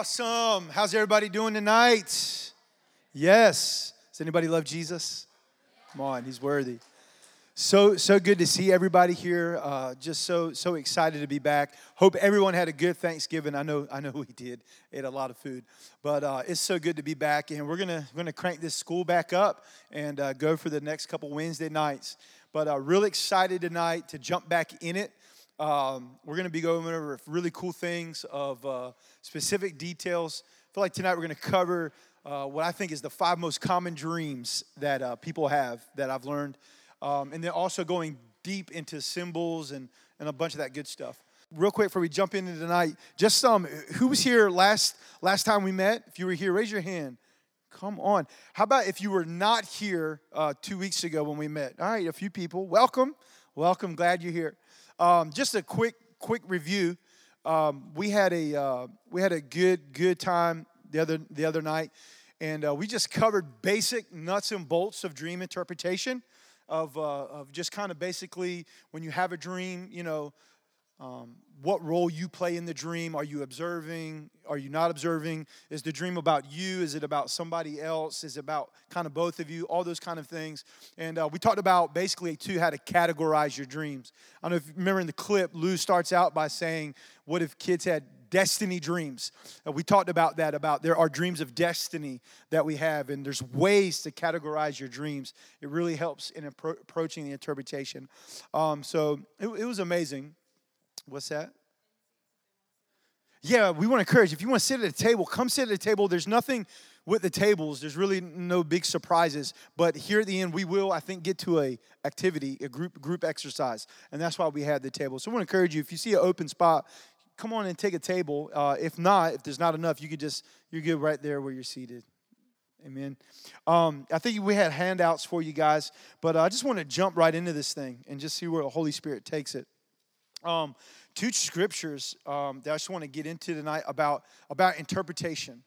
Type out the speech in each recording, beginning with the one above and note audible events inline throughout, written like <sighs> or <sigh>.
Awesome. How's everybody doing tonight? Yes. Does anybody love Jesus? Come on, he's worthy. So so good to see everybody here. Uh, just so so excited to be back. Hope everyone had a good Thanksgiving. I know I know we did. Ate a lot of food, but uh, it's so good to be back. And we're gonna we're gonna crank this school back up and uh, go for the next couple Wednesday nights. But uh, really excited tonight to jump back in it. Um, we're going to be going over really cool things of uh, specific details. I feel like tonight we're going to cover uh, what I think is the five most common dreams that uh, people have that I've learned. Um, and then also going deep into symbols and, and a bunch of that good stuff. Real quick before we jump into tonight, just um, who was here last last time we met? If you were here, raise your hand. Come on. How about if you were not here uh, two weeks ago when we met? All right, a few people. Welcome, welcome. Glad you're here. Um, just a quick quick review. Um, we had a uh, we had a good good time the other the other night, and uh, we just covered basic nuts and bolts of dream interpretation, of uh, of just kind of basically when you have a dream, you know, um, what role you play in the dream. Are you observing? Are you not observing? Is the dream about you? Is it about somebody else? Is it about kind of both of you? All those kind of things. And uh, we talked about basically, too, how to categorize your dreams. I don't know if you remember in the clip, Lou starts out by saying, What if kids had destiny dreams. Uh, we talked about that, about there are dreams of destiny that we have, and there's ways to categorize your dreams. It really helps in appro- approaching the interpretation. Um, so it, it was amazing. What's that? Yeah, we want to encourage. If you want to sit at a table, come sit at a table. There's nothing with the tables. There's really no big surprises. But here at the end, we will, I think, get to a activity, a group group exercise, and that's why we had the table. So I want to encourage you. If you see an open spot, come on and take a table. Uh, if not, if there's not enough, you could just you're good right there where you're seated. Amen. Um, I think we had handouts for you guys, but I just want to jump right into this thing and just see where the Holy Spirit takes it. Um, two scriptures um, that I just want to get into tonight about about interpretation,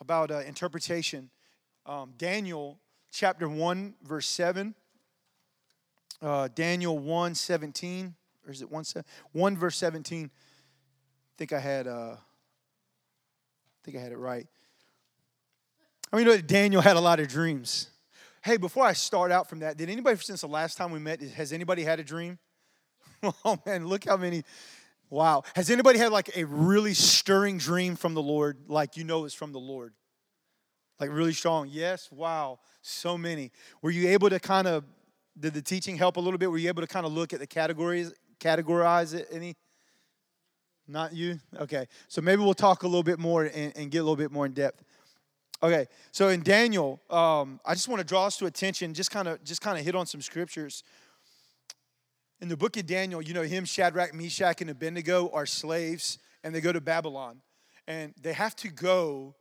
about uh, interpretation. Um, Daniel chapter one verse seven. Uh, Daniel 1 17, or is it 1, 1 verse 17? I think I had uh, I think I had it right. I mean, you know, Daniel had a lot of dreams. Hey, before I start out from that, did anybody since the last time we met, has anybody had a dream? <laughs> Oh man, look how many. Wow. Has anybody had like a really stirring dream from the Lord, like you know it's from the Lord? Like really strong? Yes. Wow. So many. Were you able to kind of, did the teaching help a little bit? Were you able to kind of look at the categories, categorize it any? Not you? Okay. So maybe we'll talk a little bit more and, and get a little bit more in depth. Okay. So in Daniel, um, I just want to draw us to attention, just kind of just kind of hit on some scriptures in the book of Daniel, you know, him, Shadrach, Meshach, and Abednego are slaves and they go to Babylon. And they have to go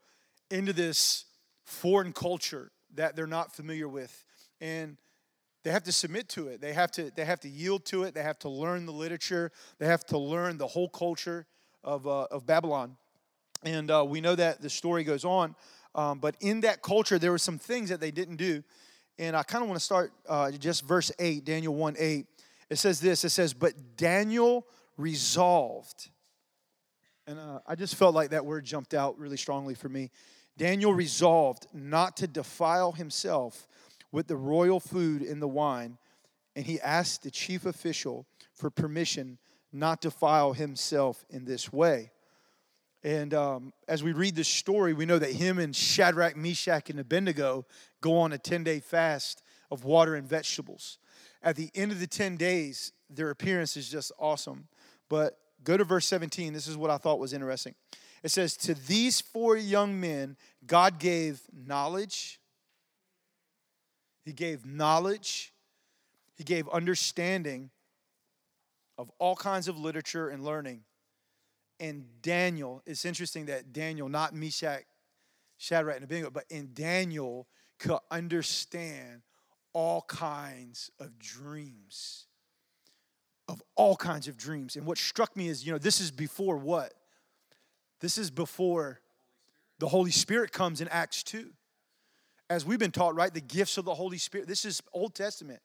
into this foreign culture that they're not familiar with. And they have to submit to it. They have to, they have to yield to it. They have to learn the literature. They have to learn the whole culture of, uh, of Babylon. And uh, we know that the story goes on. Um, but in that culture, there were some things that they didn't do. And I kind of want to start uh, just verse 8, Daniel 1 8. It says this it says, But Daniel resolved. And uh, I just felt like that word jumped out really strongly for me. Daniel resolved not to defile himself with the royal food and the wine, and he asked the chief official for permission not to defile himself in this way. And um, as we read this story, we know that him and Shadrach, Meshach, and Abednego go on a 10 day fast of water and vegetables at the end of the 10 days, their appearance is just awesome. But go to verse 17. This is what I thought was interesting. It says, To these four young men, God gave knowledge, He gave knowledge, He gave understanding of all kinds of literature and learning. And Daniel, it's interesting that Daniel, not Meshach, Shadrach, and Abednego, but in Daniel could understand all kinds of dreams. Of all kinds of dreams. And what struck me is, you know, this is before what? This is before the Holy Spirit comes in Acts 2. As we've been taught, right? The gifts of the Holy Spirit. This is Old Testament.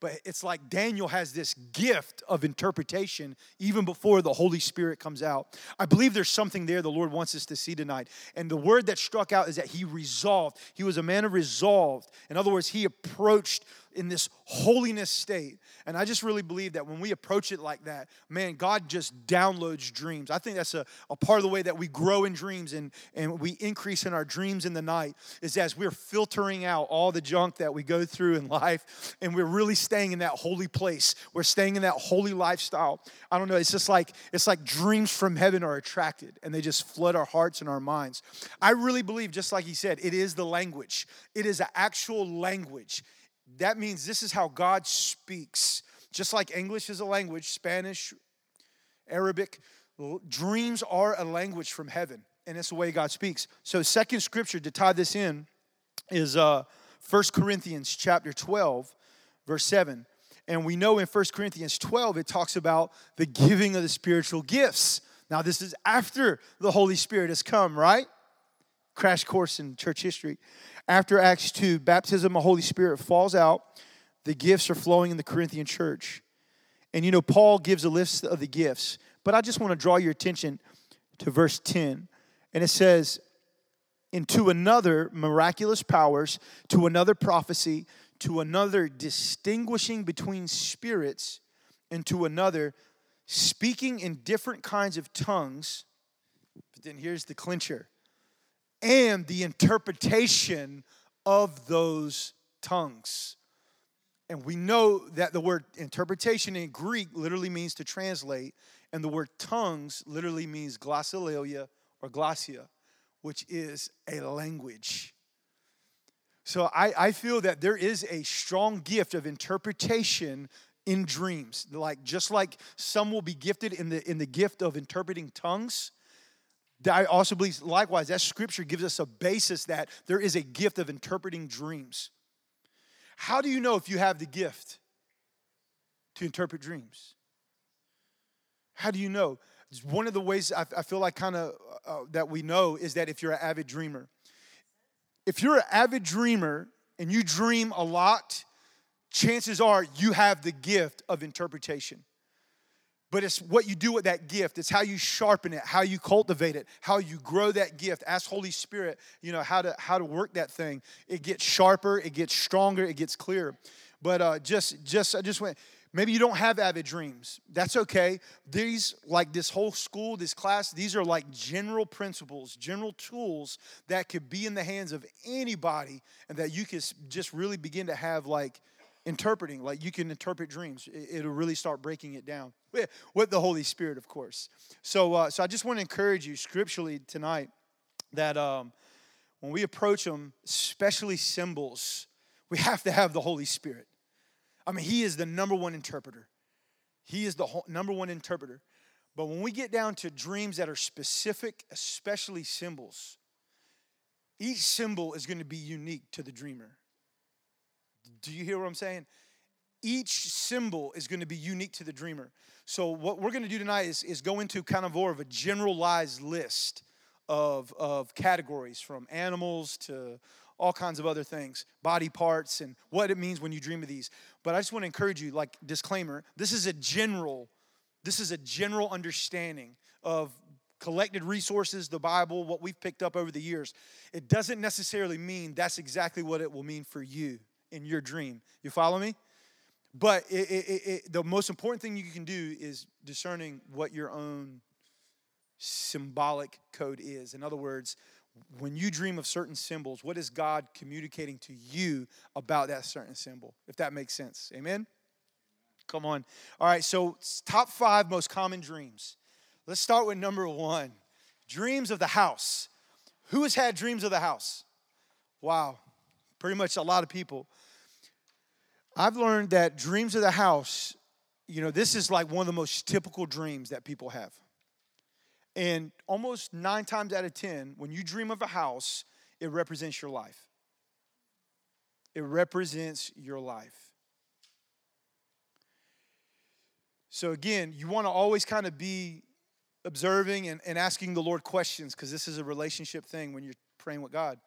But it's like Daniel has this gift of interpretation even before the Holy Spirit comes out. I believe there's something there the Lord wants us to see tonight. And the word that struck out is that he resolved. He was a man of resolve. In other words, he approached in this holiness state. And I just really believe that when we approach it like that, man, God just downloads dreams. I think that's a, a part of the way that we grow in dreams and, and we increase in our dreams in the night is as we're filtering out all the junk that we go through in <laughs> life and we're really staying in that holy place. We're staying in that holy lifestyle. I don't know, it's just like it's like dreams from heaven are attracted and they just flood our hearts and our minds. I really believe, just like he said, it is the language. It is an actual language that means this is how God speaks. Just like English is a language, Spanish, Arabic, dreams are a language from heaven, and it's the way God speaks. So, second scripture to tie this in is uh, 1 Corinthians chapter 12, verse 7. And we know in 1 Corinthians 12, it talks about the giving of the spiritual gifts. Now, this is after the Holy Spirit has come, right? Crash course in church history. After Acts 2, baptism of Holy Spirit falls out. The gifts are flowing in the Corinthian church. And you know, Paul gives a list of the gifts. But I just want to draw your attention to verse 10. And it says, into another miraculous powers, to another prophecy, to another distinguishing between spirits, and to another speaking in different kinds of tongues. But then here's the clincher and the interpretation of those tongues. And we know that the word interpretation in Greek literally means to translate, and the word tongues literally means glossolalia or glossia, which is a language. So I, I feel that there is a strong gift of interpretation in dreams. Like just like some will be gifted in the in the gift of interpreting tongues, I also believe, likewise, that scripture gives us a basis that there is a gift of interpreting dreams. How do you know if you have the gift to interpret dreams? How do you know? One of the ways I, feel like kind of uh, that we know is that if you're an avid dreamer. If you're an avid dreamer and you dream a lot, chances are you have the gift of interpretation. But it's what you do with that gift. It's how you sharpen it, how you cultivate it, how you grow that gift. Ask Holy Spirit, you know, how to how to work that thing. It gets sharper, it gets stronger, it gets clearer. But uh, just just I just went. Maybe you don't have avid dreams. That's okay. These, like this whole school, this class, these are like general principles, general tools that could be in the hands of anybody and that you can just really begin to have like interpreting, like you can interpret dreams. It'll really start breaking it down with the Holy Spirit, of course. So, uh, so I just want to encourage you scripturally tonight that um, when we approach them, especially symbols, we have to have the Holy Spirit. I mean, He is the number one interpreter. He is the number one interpreter. But when we get down to dreams that are specific, especially symbols, each symbol is going to be unique to the dreamer. Do you hear what I'm saying? Each symbol is going to be unique to the dreamer. So, what we're going to do tonight is, is go into kind of more of a generalized list of, of categories from animals to all kinds of other things, body parts, and what it means when you dream of these. But I just want to encourage you, like disclaimer, this is a general, this is a general understanding of collected resources, the Bible, what we've picked up over the years. It doesn't necessarily mean that's exactly what it will mean for you in your dream. You follow me? But it, it, it, the most important thing you can do is discerning what your own symbolic code is. In other words, when you dream of certain symbols, what is God communicating to you about that certain symbol? If that makes sense. Amen? Come on. All right, so top five most common dreams. Let's start with number one dreams of the house. Who has had dreams of the house? Wow, pretty much a lot of people. I've learned that dreams of the house, you know, this is like one of the most typical dreams that people have. And almost nine times out of 10, when you dream of a house, it represents your life. It represents your life. So, again, you want to always kind of be observing and, and asking the Lord questions because this is a relationship thing when you're praying with God.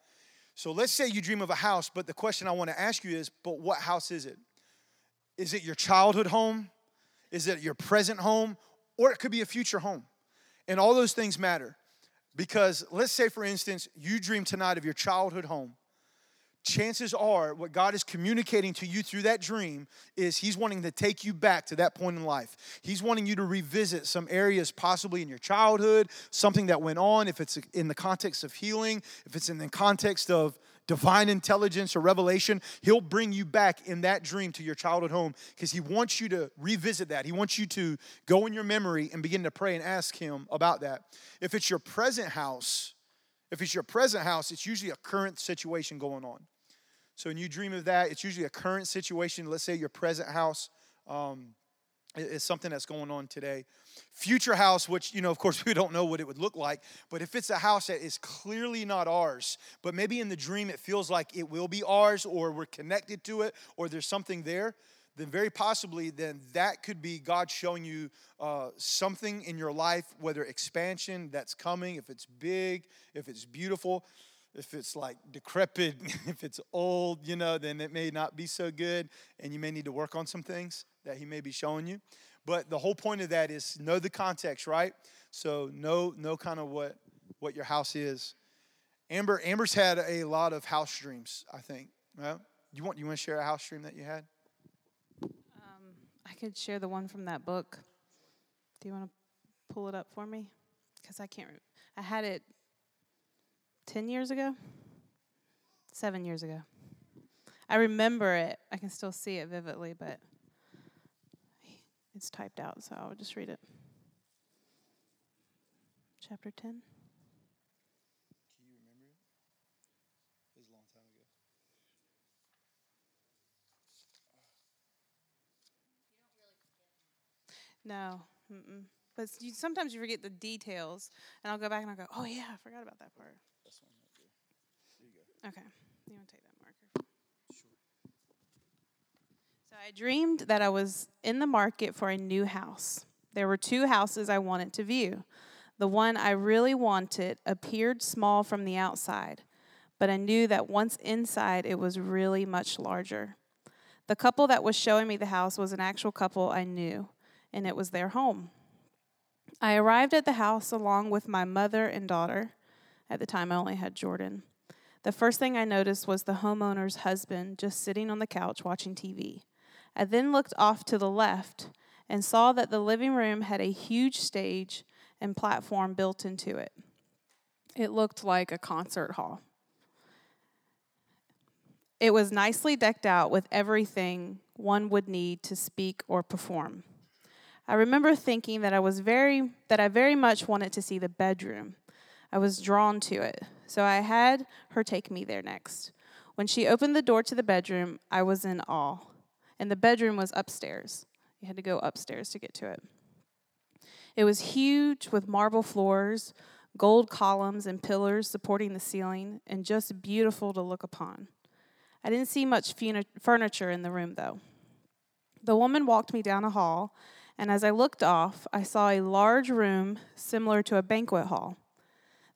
So let's say you dream of a house, but the question I want to ask you is, but what house is it? Is it your childhood home? Is it your present home? Or it could be a future home. And all those things matter. Because let's say, for instance, you dream tonight of your childhood home. Chances are, what God is communicating to you through that dream is He's wanting to take you back to that point in life. He's wanting you to revisit some areas, possibly in your childhood, something that went on, if it's in the context of healing, if it's in the context of divine intelligence or revelation, he'll bring you back in that dream to your childhood home because he wants you to revisit that. He wants you to go in your memory and begin to pray and ask him about that. If it's your present house, if it's your present house, it's usually a current situation going on. So when you dream of that, it's usually a current situation. Let's say your present house. Um, is something that's going on today. Future house, which, you know, of course, <laughs> we don't know what it would look like, but if it's a house that is clearly not ours, but maybe in the dream it feels like it will be ours or we're connected to it or there's something there, then very possibly then that could be God showing you uh, something in your life, whether expansion that's coming, if it's big, if it's beautiful if it's like decrepit, <laughs> if it's old, you know, then it may not be so good and you may need to work on some things that he may be showing you. But the whole point of that is know the context, right? So know know kind of what what your house is. Amber Amber's had a lot of house dreams, I think. Well, you want you want to share a house dream that you had? Um, I could share the one from that book. Do you want to pull it up for me? Because I can't. I had it 10 years ago, seven years ago. I remember it. I can still see it vividly, but it's typed out, so I'll just read it. Chapter 10. Can you remember it? It was a long time ago. No. Mm-mm. But you, sometimes you forget the details, and I'll go back and I'll go, oh, yeah, I forgot about that part. Okay. You want to take that marker? Sure. So I dreamed that I was in the market for a new house. There were two houses I wanted to view. The one I really wanted appeared small from the outside, but I knew that once inside it was really much larger. The couple that was showing me the house was an actual couple I knew, and it was their home. I arrived at the house along with my mother and daughter. At the time, I only had Jordan. The first thing I noticed was the homeowner's husband just sitting on the couch watching TV. I then looked off to the left and saw that the living room had a huge stage and platform built into it. It looked like a concert hall. It was nicely decked out with everything one would need to speak or perform. I remember thinking that I was very that I very much wanted to see the bedroom. I was drawn to it. So I had her take me there next. When she opened the door to the bedroom, I was in awe. And the bedroom was upstairs. You had to go upstairs to get to it. It was huge with marble floors, gold columns and pillars supporting the ceiling, and just beautiful to look upon. I didn't see much furniture in the room, though. The woman walked me down a hall, and as I looked off, I saw a large room similar to a banquet hall.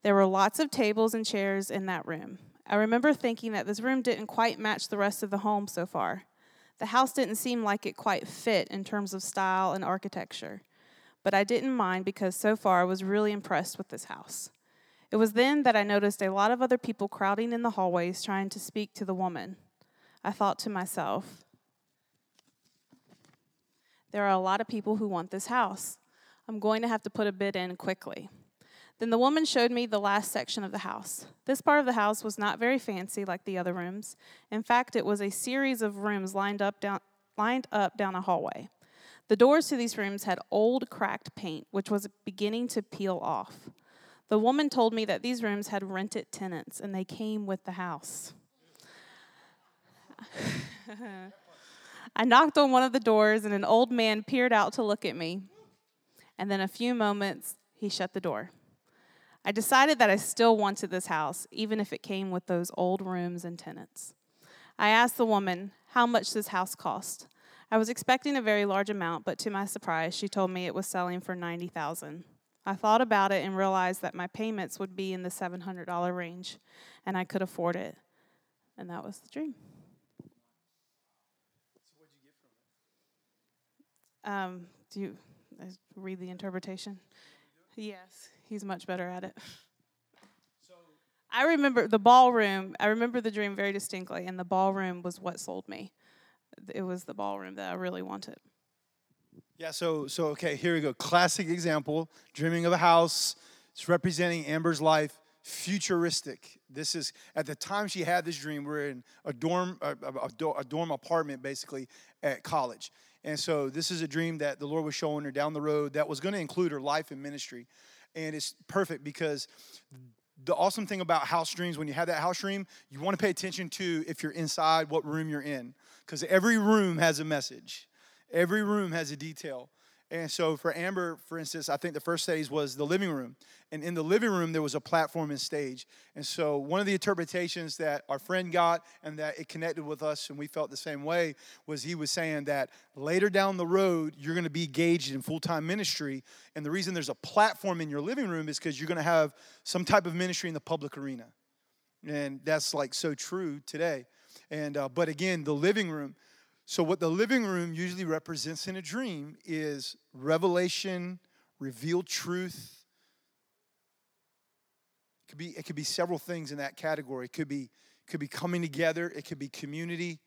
There were lots of tables and chairs in that room. I remember thinking that this room didn't quite match the rest of the home so far. The house didn't seem like it quite fit in terms of style and architecture. But I didn't mind because so far I was really impressed with this house. It was then that I noticed a lot of other people crowding in the hallways trying to speak to the woman. I thought to myself, there are a lot of people who want this house. I'm going to have to put a bid in quickly. Then the woman showed me the last section of the house. This part of the house was not very fancy like the other rooms. In fact, it was a series of rooms lined up down, lined up down a hallway. The doors to these rooms had old, cracked paint, which was beginning to peel off. The woman told me that these rooms had rented tenants and they came with the house. <laughs> I knocked on one of the doors and an old man peered out to look at me. And then a few moments, he shut the door. I decided that I still wanted this house, even if it came with those old rooms and tenants. I asked the woman how much this house cost. I was expecting a very large amount, but to my surprise, she told me it was selling for 90000 I thought about it and realized that my payments would be in the $700 range, and I could afford it. And that was the dream. Um, do you uh, read the interpretation? Yes, he's much better at it. I remember the ballroom. I remember the dream very distinctly, and the ballroom was what sold me. It was the ballroom that I really wanted. Yeah, so so okay, here we go. Classic example, dreaming of a house. It's representing Amber's life, futuristic. This is at the time she had this dream, we're in a dorm a, a, a dorm apartment basically at college. And so this is a dream that the Lord was showing her down the road that was going to include her life and ministry. And it's perfect because the awesome thing about house dreams, when you have that house dream, you want to pay attention to if you're inside, what room you're in. Because every room has a message, every room has a detail. And so for Amber, for instance, I think the first stage was the living room. And in the living room, there was a platform and stage. And so one of the interpretations that our friend got and that it connected with us and we felt the same way was he was saying that later down the road, you're going to be engaged in full time ministry. And the reason there's a platform in your living room is because you're going to have some type of ministry in the public arena. And that's like so true today. And, uh, but again, the living room, so, what the living room usually represents in a dream is revelation, revealed truth. It could be, it could be several things in that category. It could be, could be coming together, it could be community,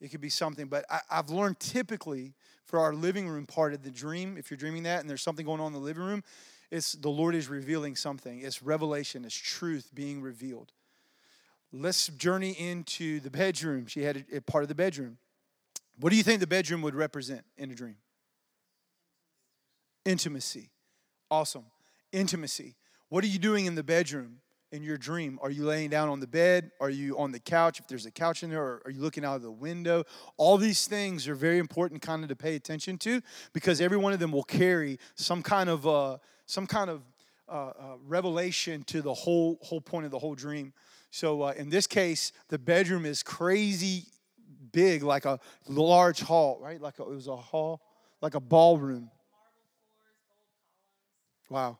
it could be something. But I, I've learned typically for our living room part of the dream, if you're dreaming that and there's something going on in the living room, it's the Lord is revealing something. It's revelation, it's truth being revealed. Let's journey into the bedroom. She had a, a part of the bedroom. What do you think the bedroom would represent in a dream? Intimacy. Awesome. Intimacy. What are you doing in the bedroom in your dream? Are you laying down on the bed? Are you on the couch if there's a couch in there? Or are you looking out of the window? All these things are very important kind of to pay attention to because every one of them will carry some kind of uh, some kind of uh, uh, revelation to the whole whole point of the whole dream. So uh, in this case, the bedroom is crazy big, like a large hall, right? Like a, it was a hall, like a ballroom. Wow.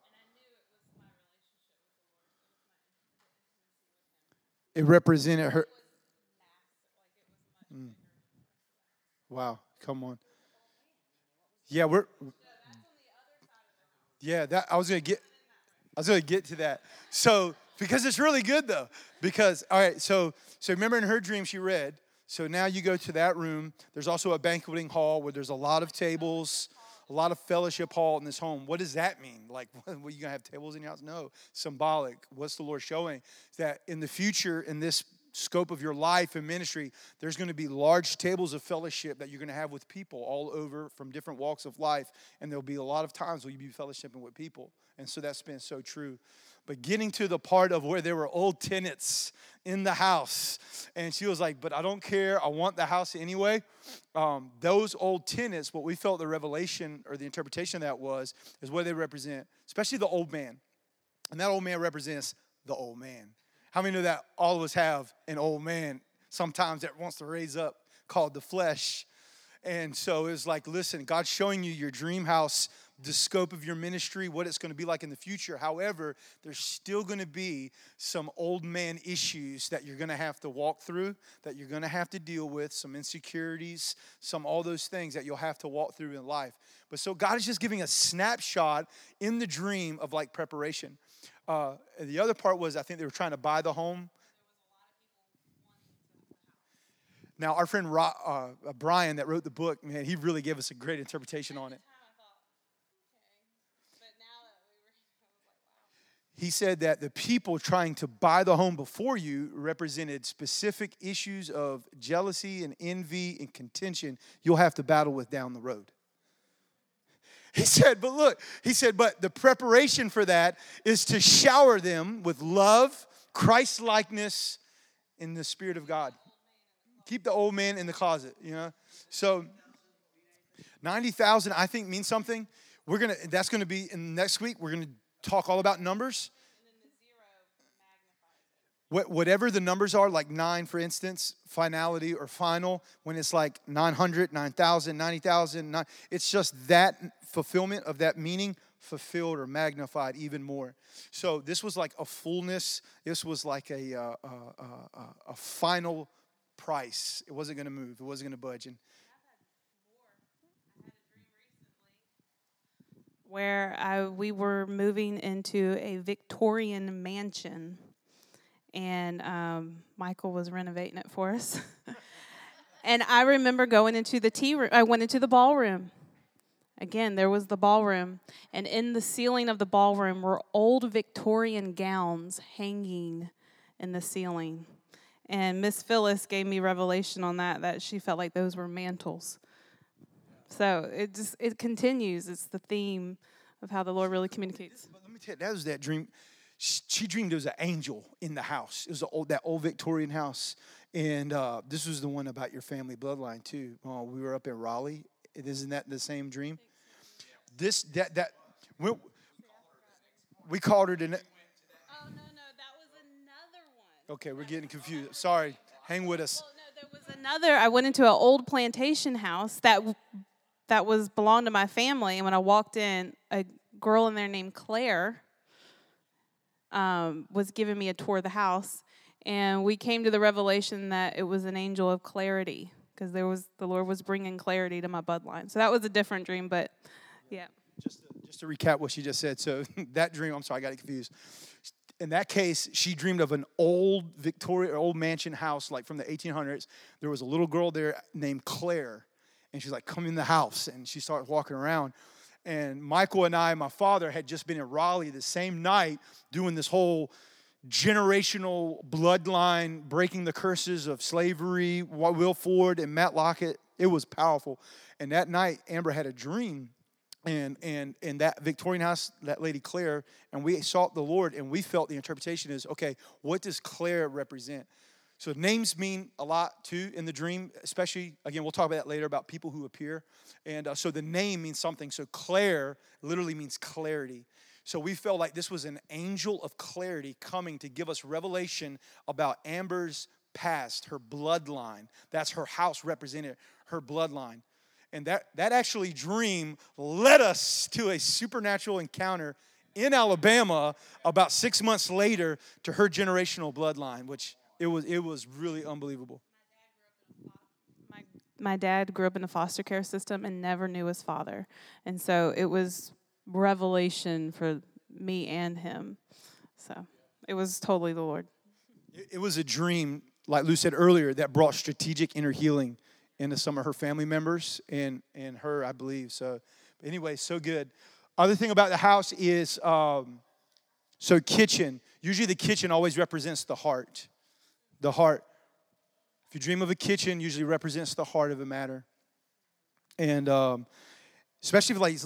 It represented her. Mm. Wow, come on. Yeah, we're. Yeah, that I was gonna get. I was gonna get to that. So because it's really good though. Because all right, so so remember in her dream she read so now you go to that room. There's also a banqueting hall where there's a lot of tables, a lot of fellowship hall in this home. What does that mean? <laughs> Like, what, are you gonna have tables in your house? No, symbolic. What's the Lord showing? That in the future, in this scope of your life and ministry, there's going to be large tables of fellowship that you're going to have with people all over from different walks of life. And there'll be a lot of times where you'll be fellowshipping with people. And so that's been so true but getting to the part of where there were old tenants in the house. And she was like, But I don't care. I want the house anyway. Um, those old tenants, what we felt the revelation or the interpretation of that was, is what they represent, especially the old man. And that old man represents the old man. How many know that all of us have an old man sometimes that wants to raise up called the flesh? And so it's like, listen, God's showing you your dream house the scope of your ministry, what it's going to be like in the future. However, there's still going to be some old man issues that you're going to have to walk through, that you're going to have to deal with, some insecurities, some all those things that you'll have to walk through in life. But so God is just giving a snapshot in the dream of like preparation. Uh, the other part was I think they were trying to buy the home. Now, our friend uh, Brian that wrote the book, man, he really gave us a great interpretation on it. He said that the people trying to buy the home before you represented specific issues of jealousy and envy and contention you'll have to battle with down the road. He said, but look, he said, but the preparation for that is to shower them with love, Christ likeness, in the Spirit of God. Keep the old man in the closet, you know? So 90,000, I think, means something. We're gonna, that's gonna be in next week, we're gonna talk all about numbers. Whatever the numbers are, like nine, for instance, finality or final, when it's like 900, 9,000, 90,000, it's just that fulfillment of that meaning fulfilled or magnified even more. So this was like a fullness. This was like a, uh, uh, uh, a final price. It wasn't going to move. It wasn't going to budge. And where I, we were moving into a Victorian mansion, and um, Michael was renovating it for us. <laughs> and I remember going into the tea room. I went into the ballroom. Again, there was the ballroom, and in the ceiling of the ballroom were old Victorian gowns hanging in the ceiling. And Miss Phyllis gave me revelation on that that she felt like those were mantles. So it just it continues. It's the theme of how the Lord really communicates. But let me tell you, that was that dream. She dreamed there was an angel in the house. It was old, that old Victorian house, and uh, this was the one about your family bloodline too. Uh, we were up in Raleigh. Isn't that the same dream? This that that we, we called her to. Oh no no, that was another one. Okay, we're getting confused. Sorry, hang with us. Well, no, there was another. I went into an old plantation house that that was belonged to my family, and when I walked in, a girl in there named Claire um, was giving me a tour of the house, and we came to the revelation that it was an angel of clarity because there was the Lord was bringing clarity to my bloodline. So that was a different dream, but yeah. Just to, just to recap what she just said. So <laughs> that dream, I'm sorry, I got it confused. In that case, she dreamed of an old Victoria, old mansion house, like from the 1800s. There was a little girl there named Claire, and she's like, "Come in the house," and she started walking around. And Michael and I, my father, had just been in Raleigh the same night doing this whole generational bloodline, breaking the curses of slavery, Will Ford and Matt Lockett. It was powerful. And that night, Amber had a dream and and and that Victorian house, that lady Claire, and we sought the Lord, and we felt the interpretation is okay. What does Claire represent? So names mean a lot too in the dream, especially again we'll talk about that later about people who appear, and uh, so the name means something. So Claire literally means clarity. So we felt like this was an angel of clarity coming to give us revelation about Amber's past, her bloodline. That's her house represented her bloodline. And that, that actually dream led us to a supernatural encounter in Alabama about six months later to her generational bloodline, which it was, it was really unbelievable. My, my dad grew up in the foster care system and never knew his father. And so it was revelation for me and him. So it was totally the Lord. It, it was a dream, like Lou said earlier, that brought strategic inner healing into some of her family members and and her, I believe. So, anyway, so good. Other thing about the house is um, so kitchen. Usually, the kitchen always represents the heart. The heart. If you dream of a kitchen, usually represents the heart of a matter. And um, especially if, like,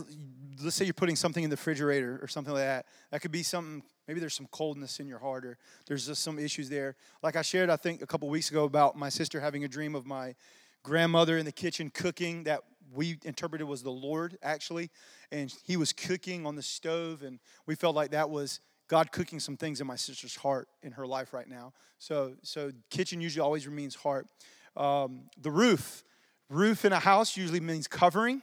let's say you're putting something in the refrigerator or something like that. That could be something. Maybe there's some coldness in your heart, or there's just some issues there. Like I shared, I think a couple weeks ago about my sister having a dream of my grandmother in the kitchen cooking that we interpreted was the Lord actually, and he was cooking on the stove, and we felt like that was God cooking some things in my sister's heart in her life right now. So, so kitchen usually always means heart. Um, the roof, roof in a house usually means covering,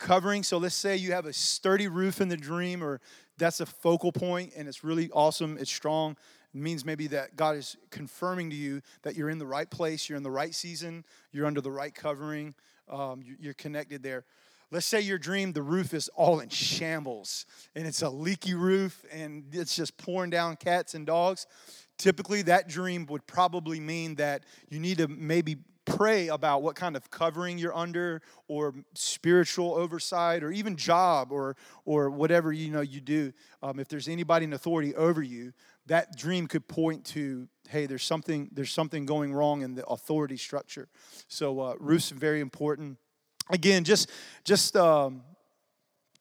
covering. So let's say you have a sturdy roof in the dream, or that's a focal point, and it's really awesome. It's strong. It means maybe that God is confirming to you that you're in the right place, you're in the right season, you're under the right covering, um, you're connected there. Let's say your dream, the roof is all in shambles and it's a leaky roof and it's just pouring down cats and dogs. Typically, that dream would probably mean that you need to maybe pray about what kind of covering you're under or spiritual oversight or even job or or whatever you know you do. Um, if there's anybody in authority over you that dream could point to hey there's something there's something going wrong in the authority structure. So uh, roof's very important again just just um,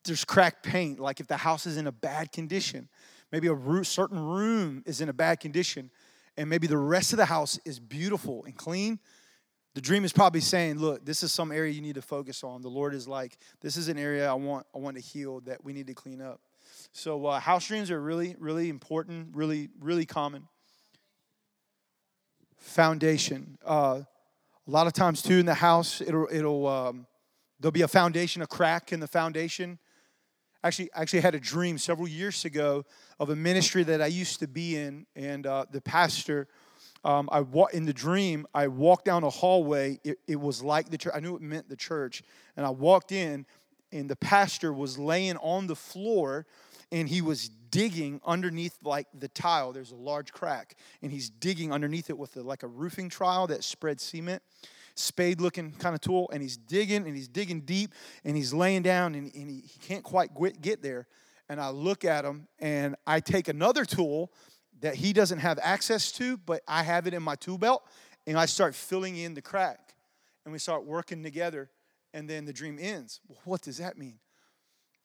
there's cracked paint like if the house is in a bad condition maybe a certain room is in a bad condition and maybe the rest of the house is beautiful and clean the dream is probably saying look this is some area you need to focus on the lord is like this is an area i want i want to heal that we need to clean up so uh, house dreams are really, really important, really, really common. Foundation. Uh, a lot of times too in the house, it'll, it'll um, there'll be a foundation, a crack in the foundation. Actually, actually had a dream several years ago of a ministry that I used to be in, and uh, the pastor. Um, I wa- in the dream, I walked down a hallway. It, it was like the church. I knew it meant the church, and I walked in, and the pastor was laying on the floor and he was digging underneath like the tile there's a large crack and he's digging underneath it with a, like a roofing trowel that spread cement spade looking kind of tool and he's digging and he's digging deep and he's laying down and, and he, he can't quite get there. And i look at him and i take another tool that he doesn't have access to but i have it in my tool belt and i start filling in the crack and we start working together and then the dream ends. Well, what does that mean?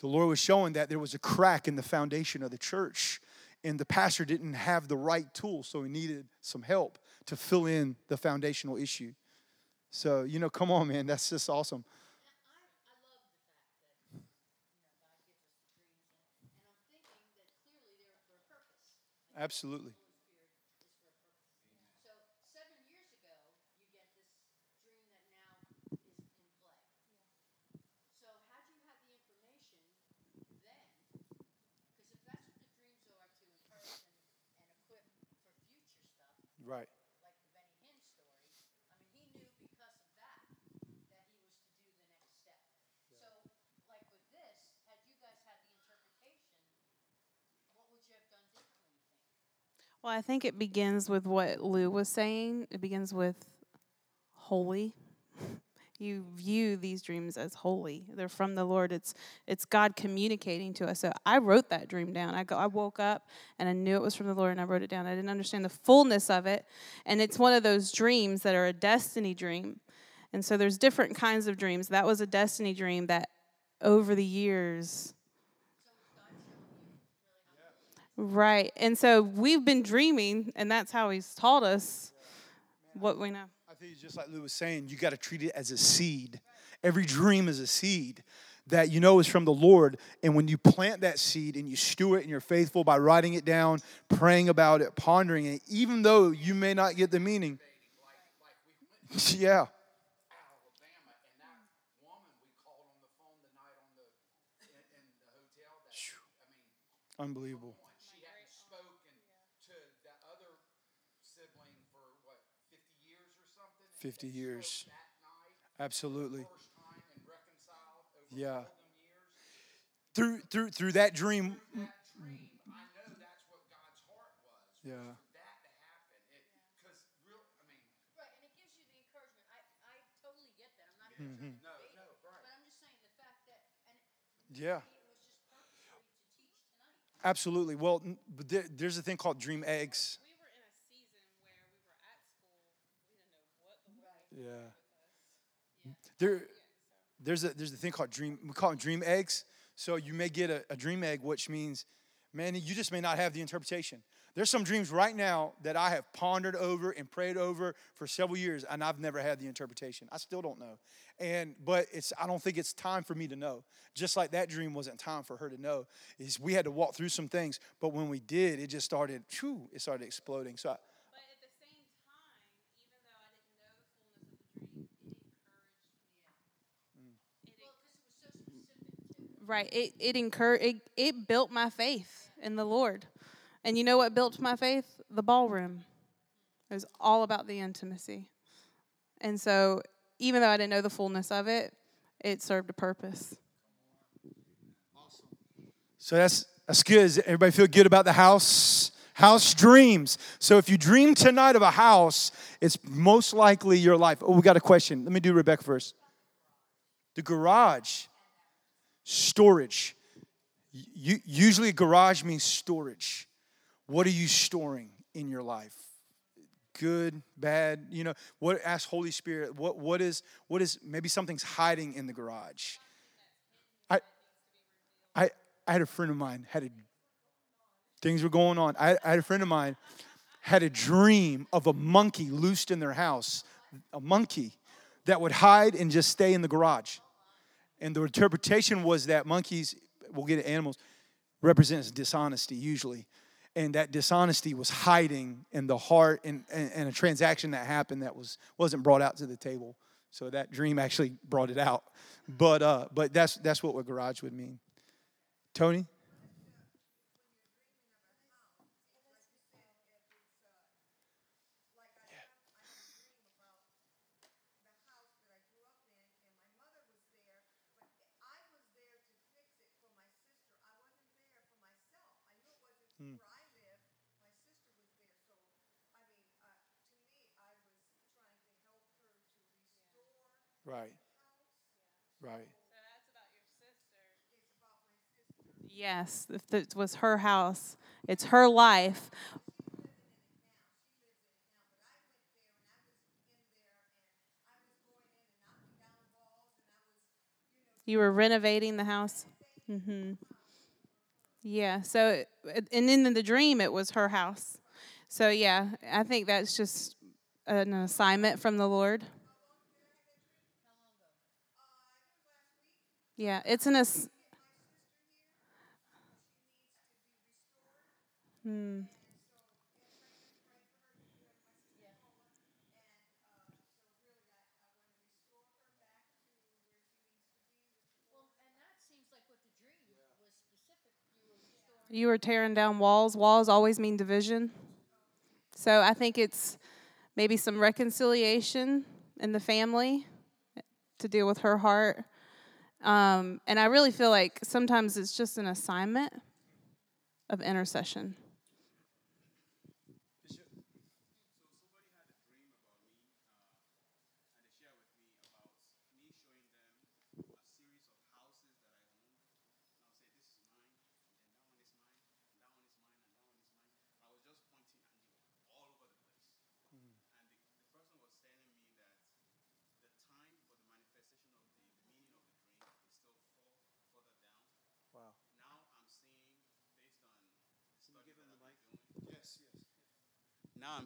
The Lord was showing that there was a crack in the foundation of the church, and the pastor didn't have the right tool, so he needed some help to fill in the foundational issue. So, you know, come on, man, that's just awesome. Absolutely. Right. Like the Benny Hinn story. I mean, he knew because of that that he was to do the next step. So, like with this, had you guys had the interpretation, what would you have done differently, you think? Well, I think it begins with what Lou was saying. It begins with holy <laughs> you view these dreams as holy. They're from the Lord. It's it's God communicating to us. So I wrote that dream down. I go I woke up and I knew it was from the Lord and I wrote it down. I didn't understand the fullness of it. And it's one of those dreams that are a destiny dream. And so there's different kinds of dreams. That was a destiny dream that over the years Right. And so we've been dreaming and that's how he's taught us what we know. I think it's just like Lou was saying, you got to treat it as a seed. Every dream is a seed that you know is from the Lord. And when you plant that seed and you stew it and you're faithful by writing it down, praying about it, pondering it, even though you may not get the meaning. <laughs> yeah. Unbelievable. 50 years. Absolutely. Yeah. Through through through that dream. Yeah. Mm-hmm. No, no, right. But I'm just saying the fact that, yeah. Absolutely. Well, there, there's a thing called dream eggs. Yeah. There, there's a there's a thing called dream. We call them dream eggs. So you may get a, a dream egg, which means, man, you just may not have the interpretation. There's some dreams right now that I have pondered over and prayed over for several years, and I've never had the interpretation. I still don't know. And but it's I don't think it's time for me to know. Just like that dream wasn't time for her to know. Is we had to walk through some things, but when we did, it just started. Whew, it started exploding. So. I, Right. It it incur it, it built my faith in the Lord. And you know what built my faith? The ballroom. It was all about the intimacy. And so even though I didn't know the fullness of it, it served a purpose. Awesome. So that's that's good. Everybody feel good about the house? House dreams. So if you dream tonight of a house, it's most likely your life. Oh, we got a question. Let me do Rebecca first. The garage storage. You, usually, garage means storage. What are you storing in your life? Good, bad, you know, what ask Holy Spirit, what what is what is maybe something's hiding in the garage. I I I had a friend of mine had a things were going on. I, I had a friend of mine had a dream of a monkey loosed in their house, a monkey that would hide and just stay in the garage. And the interpretation was that monkeys, we'll get animals, represents dishonesty usually. And that dishonesty was hiding in the heart and, and, and a transaction that happened that was, wasn't brought out to the table. So that dream actually brought it out. But, uh, but that's, that's what a garage would mean. Tony? Hmm. Right. Right. Yes, if it was her house, it's her life. You were renovating the house? Mm-hmm. Yeah, so, and then in the dream, it was her house. So, yeah, I think that's just an assignment from the Lord. Yeah, it's an. Ass- hmm. You were tearing down walls. Walls always mean division. So I think it's maybe some reconciliation in the family to deal with her heart. Um, and I really feel like sometimes it's just an assignment of intercession.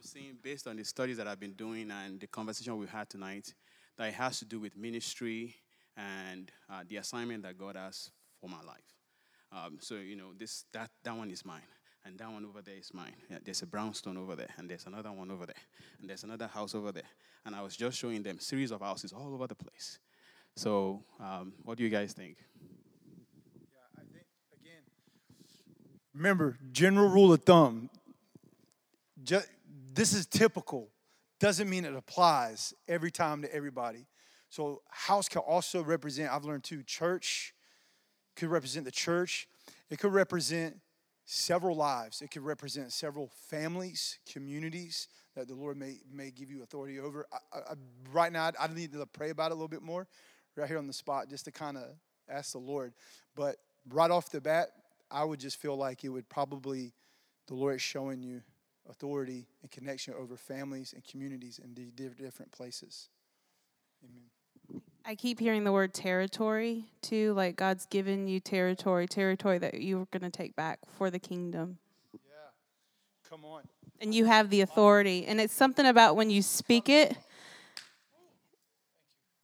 Seeing, based on the studies that I've been doing and the conversation we had tonight, that it has to do with ministry and uh, the assignment that God has for my life. Um, so you know, this that that one is mine, and that one over there is mine. Yeah, there's a brownstone over there, and there's another one over there, and there's another house over there. And I was just showing them series of houses all over the place. So, um, what do you guys think? Yeah, I think again. Remember, general rule of thumb. Just, this is typical. Doesn't mean it applies every time to everybody. So, house can also represent, I've learned too, church could represent the church. It could represent several lives. It could represent several families, communities that the Lord may, may give you authority over. I, I, right now, I need to pray about it a little bit more right here on the spot just to kind of ask the Lord. But right off the bat, I would just feel like it would probably, the Lord is showing you authority and connection over families and communities in different places. Amen. I keep hearing the word territory too, like God's given you territory, territory that you're going to take back for the kingdom. Yeah. Come on. And you have the authority. And it's something about when you speak it,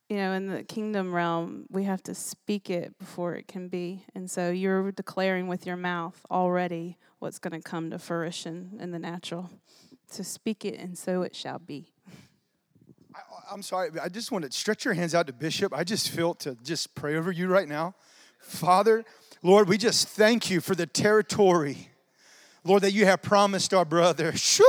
you know, in the kingdom realm, we have to speak it before it can be. And so you're declaring with your mouth already what's going to come to fruition in the natural. So speak it, and so it shall be. I, am sorry, I just want to stretch your hands out to Bishop. I just feel to just pray over you right now. Father, Lord, we just thank you for the territory, Lord, that you have promised our brother. <laughs> Shoo!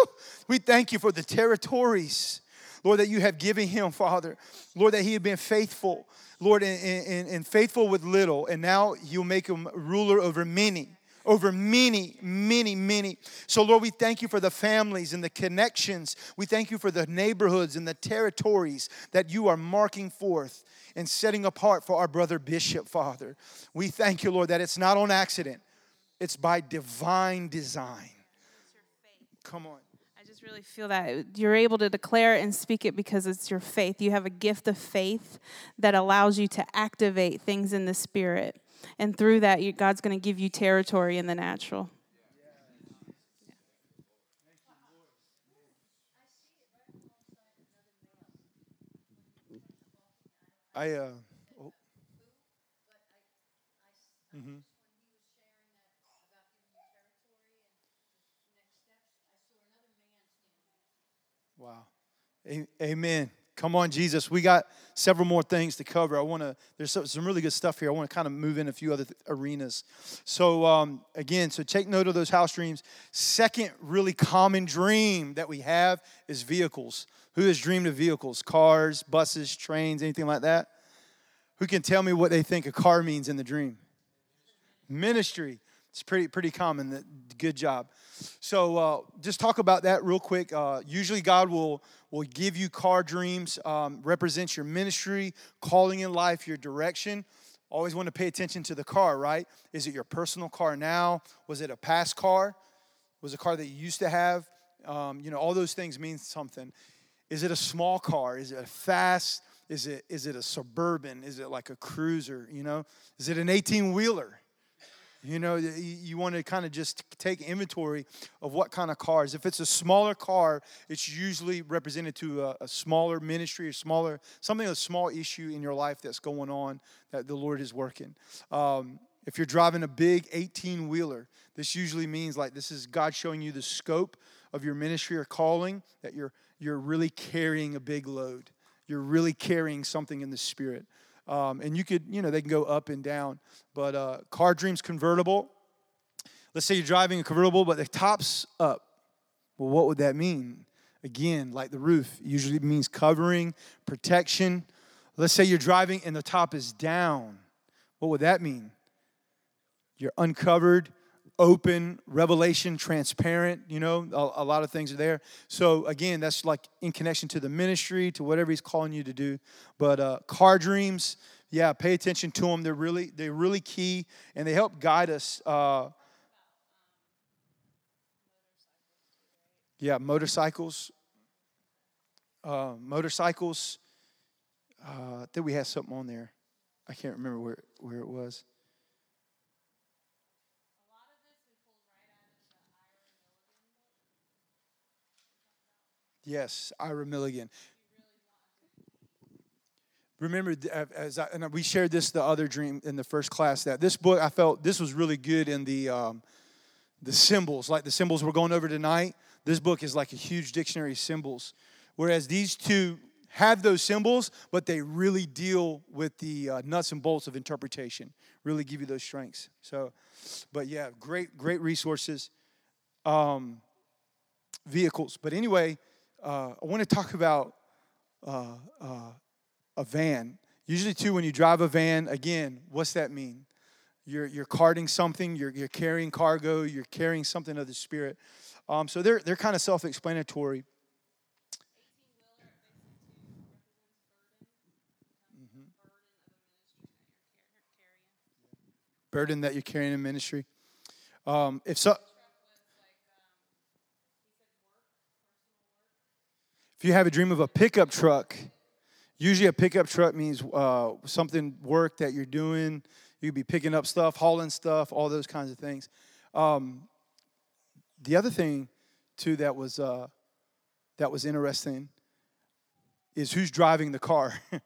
We thank you for the territories, Lord, that you have given him, Father. Lord, that he had been faithful, Lord, and, and, and faithful with little, and now you'll make him ruler over many over many, many, many. So, Lord, we thank you for the families and the connections. We thank you for the neighborhoods and the territories that you are marking forth and setting apart for our brother Bishop, Father. We thank you, Lord, that it's not on accident, it's by divine design. Come on really feel that you're able to declare and speak it because it's your faith. You have a gift of faith that allows you to activate things in the spirit. And through that, God's going to give you territory in the natural. I, uh, oh. mm-hmm. Wow. Amen. Come on, Jesus. We got several more things to cover. I want to, there's some really good stuff here. I want to kind of move in a few other th- arenas. So, um, again, so take note of those house dreams. Second, really common dream that we have is vehicles. Who has dreamed of vehicles? Cars, buses, trains, anything like that? Who can tell me what they think a car means in the dream? Ministry. It's pretty pretty common. Good job. So uh, just talk about that real quick. Uh, usually, God will will give you car dreams. Um, represents your ministry, calling in life, your direction. Always want to pay attention to the car, right? Is it your personal car now? Was it a past car? Was it a car that you used to have? Um, you know, all those things mean something. Is it a small car? Is it a fast? Is it is it a suburban? Is it like a cruiser? You know, is it an 18 wheeler? You know, you want to kind of just take inventory of what kind of cars. If it's a smaller car, it's usually represented to a, a smaller ministry, or smaller something, a small issue in your life that's going on that the Lord is working. Um, if you're driving a big 18 wheeler, this usually means like this is God showing you the scope of your ministry or calling that you're you're really carrying a big load. You're really carrying something in the spirit. Um, and you could, you know, they can go up and down. But uh, car dreams convertible. Let's say you're driving a convertible, but the top's up. Well, what would that mean? Again, like the roof, usually means covering, protection. Let's say you're driving and the top is down. What would that mean? You're uncovered, open, revelation, transparent. You know, a, a, lot of things are there. So again, that's like in connection to the ministry, to whatever He's calling you to do. But uh, car dreams, yeah, pay attention to them. They're really they're really key, and they help guide us. Uh, yeah, motorcycles. Uh, motorcycles. Uh, think we had something on there. I can't remember where where it was. Yes, Ira Milligan. Remember, as I, and we shared this the other dream in the first class that this book I felt this was really good in the um, the symbols, like the symbols we're going over tonight. This book is like a huge dictionary of symbols, whereas these two have those symbols, but they really deal with the uh, nuts and bolts of interpretation. Really give you those strengths. So, but yeah, great, great resources, um, vehicles. But anyway uh, I want to talk about uh, uh, a van. Usually, too, when you drive a van, again, what's that mean? You're, you're carting something, you're, you're carrying cargo, you're carrying something of the Spirit. Um, so they're, they're kind of self explanatory. Mm-hmm. Burden that you're carrying in ministry. Um, if so, If you have a dream of a pickup truck, usually a pickup truck means uh, something work that you're doing. You would be picking up stuff, hauling stuff, all those kinds of things. Um, the other thing, too, that was uh, that was interesting is who's driving the car. <laughs>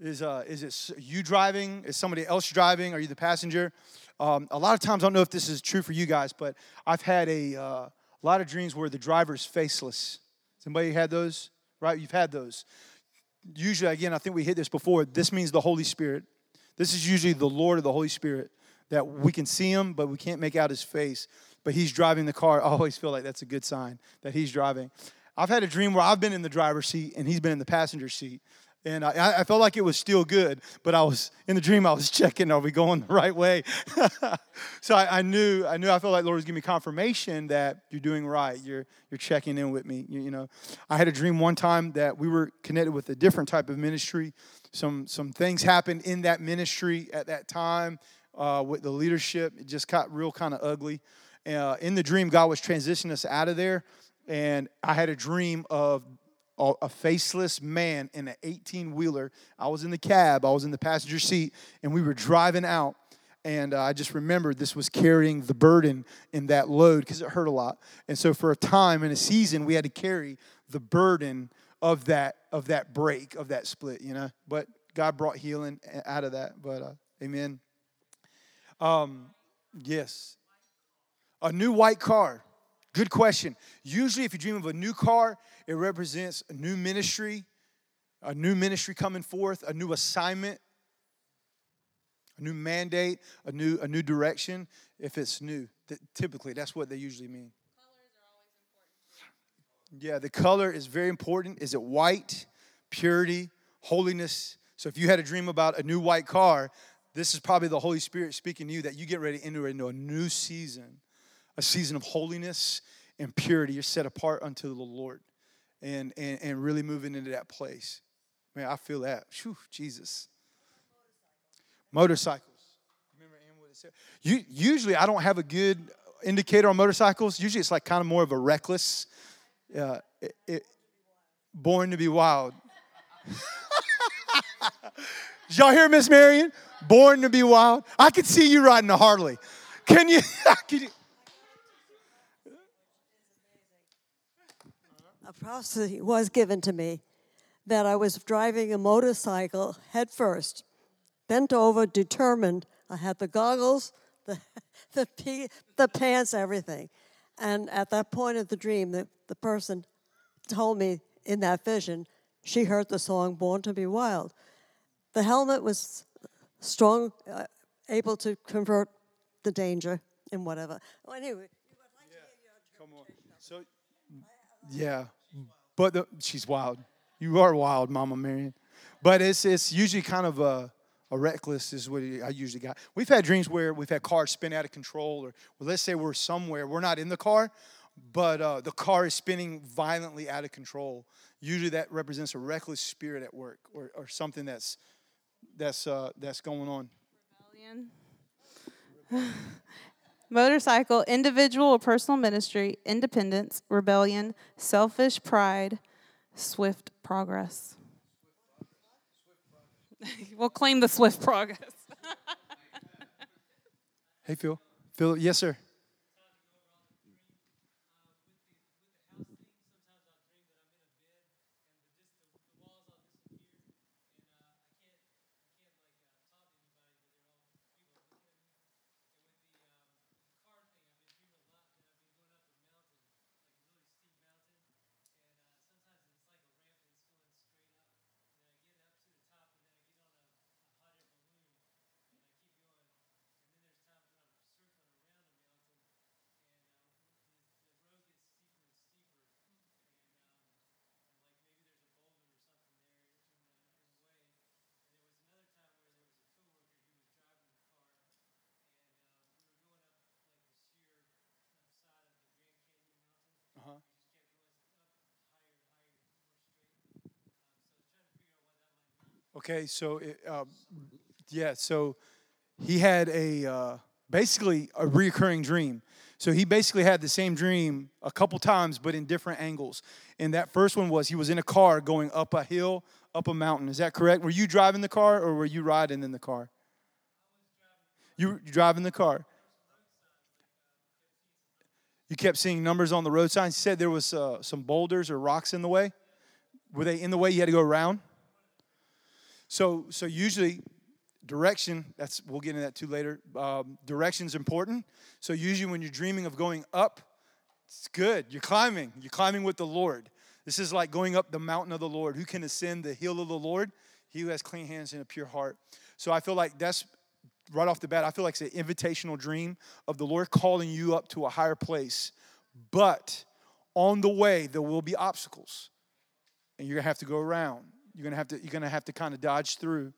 is uh, is it you driving? Is somebody else driving? Are you the passenger? Um, a lot of times, I don't know if this is true for you guys, but I've had a uh, lot of dreams where the driver's faceless. Somebody had those? Right? You've had those. Usually, again, I think we hit this before. This means the Holy Spirit. This is usually the Lord of the Holy Spirit that we can see him, but we can't make out his face. But he's driving the car. <laughs> I always feel like that's a good sign that he's driving. I've had a dream where I've been in the driver's seat and he's been in the passenger seat and I, I, felt like it was still good but i was in the dream i was <laughs> checking are we going the right way? <laughs> So I, I, knew i knew i felt like lord was giving me confirmation that you're doing right. You're you're checking in with me you, you, know. I had a dream one time that we were connected with a different type of ministry. Some some things happened in that ministry at that time uh, with the leadership. It just got real kind of ugly. Uh, in the dream god was transitioning us out of there and i had a dream of a faceless man in an 18 wheeler. I was in the cab, I was in the passenger seat, and we were driving out. And uh, I just remembered this was carrying the burden in that load because it hurt a lot. And so, for a time in a season, we had to carry the burden of that of that break of that split. You know, but God brought healing out of that. But uh, Amen. Um, yes, a new white car. Good question. Usually, if you dream of a new car, it represents a new ministry, a new ministry coming forth, a new assignment, a new mandate, a new a new direction. If it's new, typically that's what they usually mean. Yeah, the color is very important. Is it white, purity, holiness? So if you had a dream about a new white car, this is probably the Holy Spirit speaking to you that you get ready to enter into a new season, a season of holiness and purity. You're set apart unto the Lord and, and, and really moving into that place. Man, I feel that. Whew, Jesus. Motorcycles. Remember it said? You, usually, I don't have a good indicator on motorcycles. Usually, it's like kind of more of a reckless, uh, it, it, born to be wild. <laughs> Did y'all hear Miss Marion? Born to be wild. I could see you riding a Harley. Can you? <laughs> Can you a prophecy was given to me that I was driving a motorcycle head first, bent over, determined. I had the goggles, the, <laughs> the, the pants, everything. And at that point of the dream, the, the person told me in that vision, she heard the song Born to Be Wild. The helmet was strong, uh, able to convert the danger and whatever. Well, anyway. Yeah. Come on. So, yeah. But the, she's wild. You are wild, Mama Marion. But it's it's usually kind of a, a reckless is what I usually got. We've had dreams where we've had cars spin out of control, or well, let's say we're somewhere, we're not in the car, but uh, the car is spinning violently out of control. Usually that represents a reckless spirit at work, or, or something that's that's uh, that's going on. Rebellion. <sighs> <sighs> <sighs> Motorcycle, individual or personal ministry, independence, rebellion, selfish pride, swift progress. <laughs> we'll claim the swift progress. hey, Phil. Phil, yes, sir. Okay, so it, uh, yeah, so he had a uh, basically a reoccurring dream. So he basically had the same dream a couple times, but in different angles. And that first one was he was in a car going up a hill, up a mountain. Is that correct? Were you driving the car or were you riding in the car? You driving the car. You kept seeing numbers on the road signs. You said there was uh, some boulders or rocks in the way. Were they in the way? You had to go around. So, so usually direction that's we'll get into that too later um, direction is important. So usually when you're dreaming of going up it's good. You're climbing. You're climbing with the lord. This is like going up the mountain of the lord. Who can ascend the hill of the lord? He who has clean hands and a pure heart. So i feel like that's right off the bat i feel like it's an invitational dream of the lord calling you up to a higher place. But on the way there will be obstacles and you're gonna have to go around you're gonna have to you're gonna have to kind of dodge through.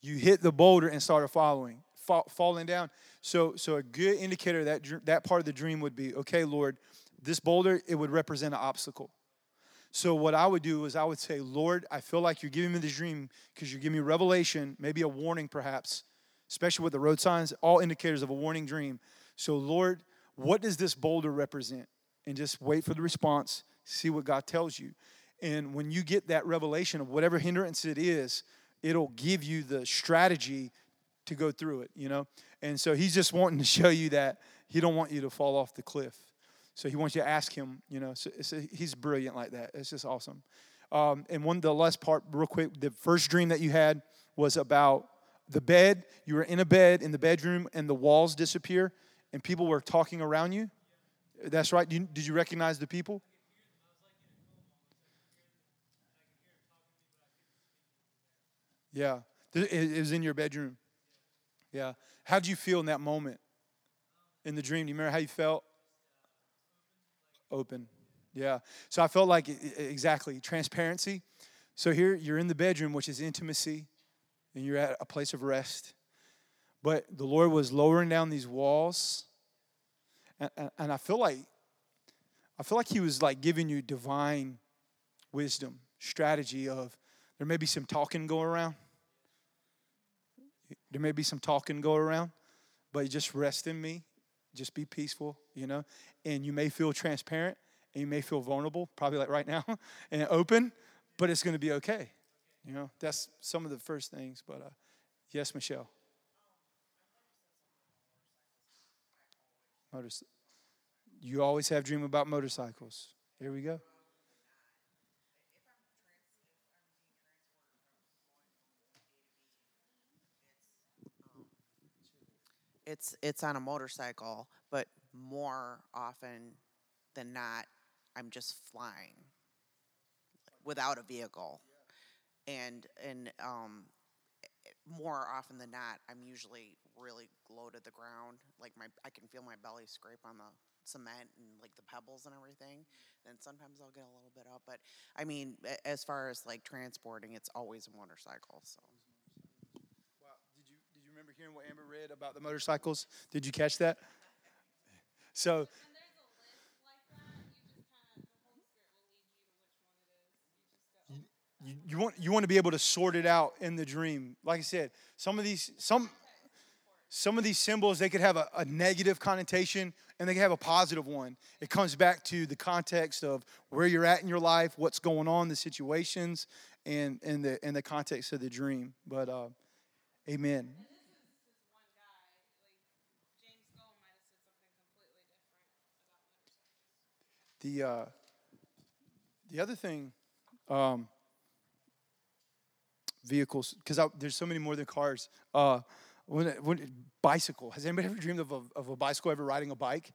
You hit the boulder and started following, fall, falling down. So, so a good indicator that that part of the dream would be, okay, Lord, this boulder it would represent an obstacle. So what I would do is I would say, Lord, I feel like you're giving me this dream because you're giving me revelation, maybe a warning, perhaps, especially with the road signs, all indicators of a warning dream. So Lord, what does this boulder represent? And just wait for the response, see what God tells you. And when you get that revelation of whatever hindrance it is, it'll give you the strategy to go through it, you know? And so he's just wanting to <laughs> show you that he don't want you to fall off the cliff. So he wants you to ask him, you know, so, he's brilliant like that. It's just awesome. Um, and one, the last part, real quick, the first dream that you had was about the bed. You were in a bed in the bedroom and the walls disappear and people were talking around you? That's right. Did you recognize the people? Yeah. It was in your bedroom. Yeah. How did you feel in that moment? In the dream? Do you remember how you felt? Open. Yeah. So I felt like exactly transparency. So here you're in the bedroom, which is intimacy, and you're at a place of rest. But the Lord was lowering down these walls, and, and, and I feel like I feel like He was like giving you divine wisdom, strategy of there may be some talking going around. There may be some talking go around, but just rest in me. Just be peaceful, you know. And you may feel transparent and you may feel vulnerable, probably like right now, <laughs> and open, but it's going to be okay. You know, that's some of the first things. But uh, yes, Michelle. You always have dream about motorcycles. Here we go. it's it's on a motorcycle, but more often than not, I'm just flying without a vehicle, and and um, more often than not, I'm usually really to the ground. Like my, I can feel my belly scrape on the cement and like the pebbles and everything. And sometimes I'll get a little bit up, but I mean, as far as like transporting, it's always a motorcycle. So. Wow. Did you did you remember hearing what Amber read about the motorcycles? Did you catch that? So you, you want you want to be able to sort it out in the dream. Like I said, some of these some some of these symbols they could have a, a negative connotation and they could have a positive one. It comes back to the context of where you're at in your life, what's going on, the situations, and and the and the context of the dream. But uh, Amen. The uh, the other thing, um, vehicles, because there's so many more than cars. Uh, when, when bicycle, has anybody ever dreamed of a, of a bicycle? Ever riding a bike?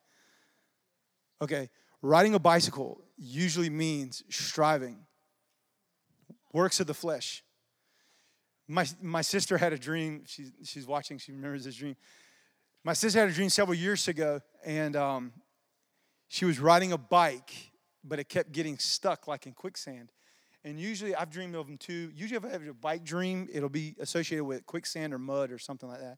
Okay, riding a bicycle usually means striving, works of the flesh. My, my sister had a dream. She's, she's watching, she remembers this dream. My sister had a dream several years ago, and um, she was riding a bike, but it kept getting stuck like in quicksand. And usually, I've dreamed of them too. Usually, if I have a bike dream, it'll be associated with quicksand or mud or something like that.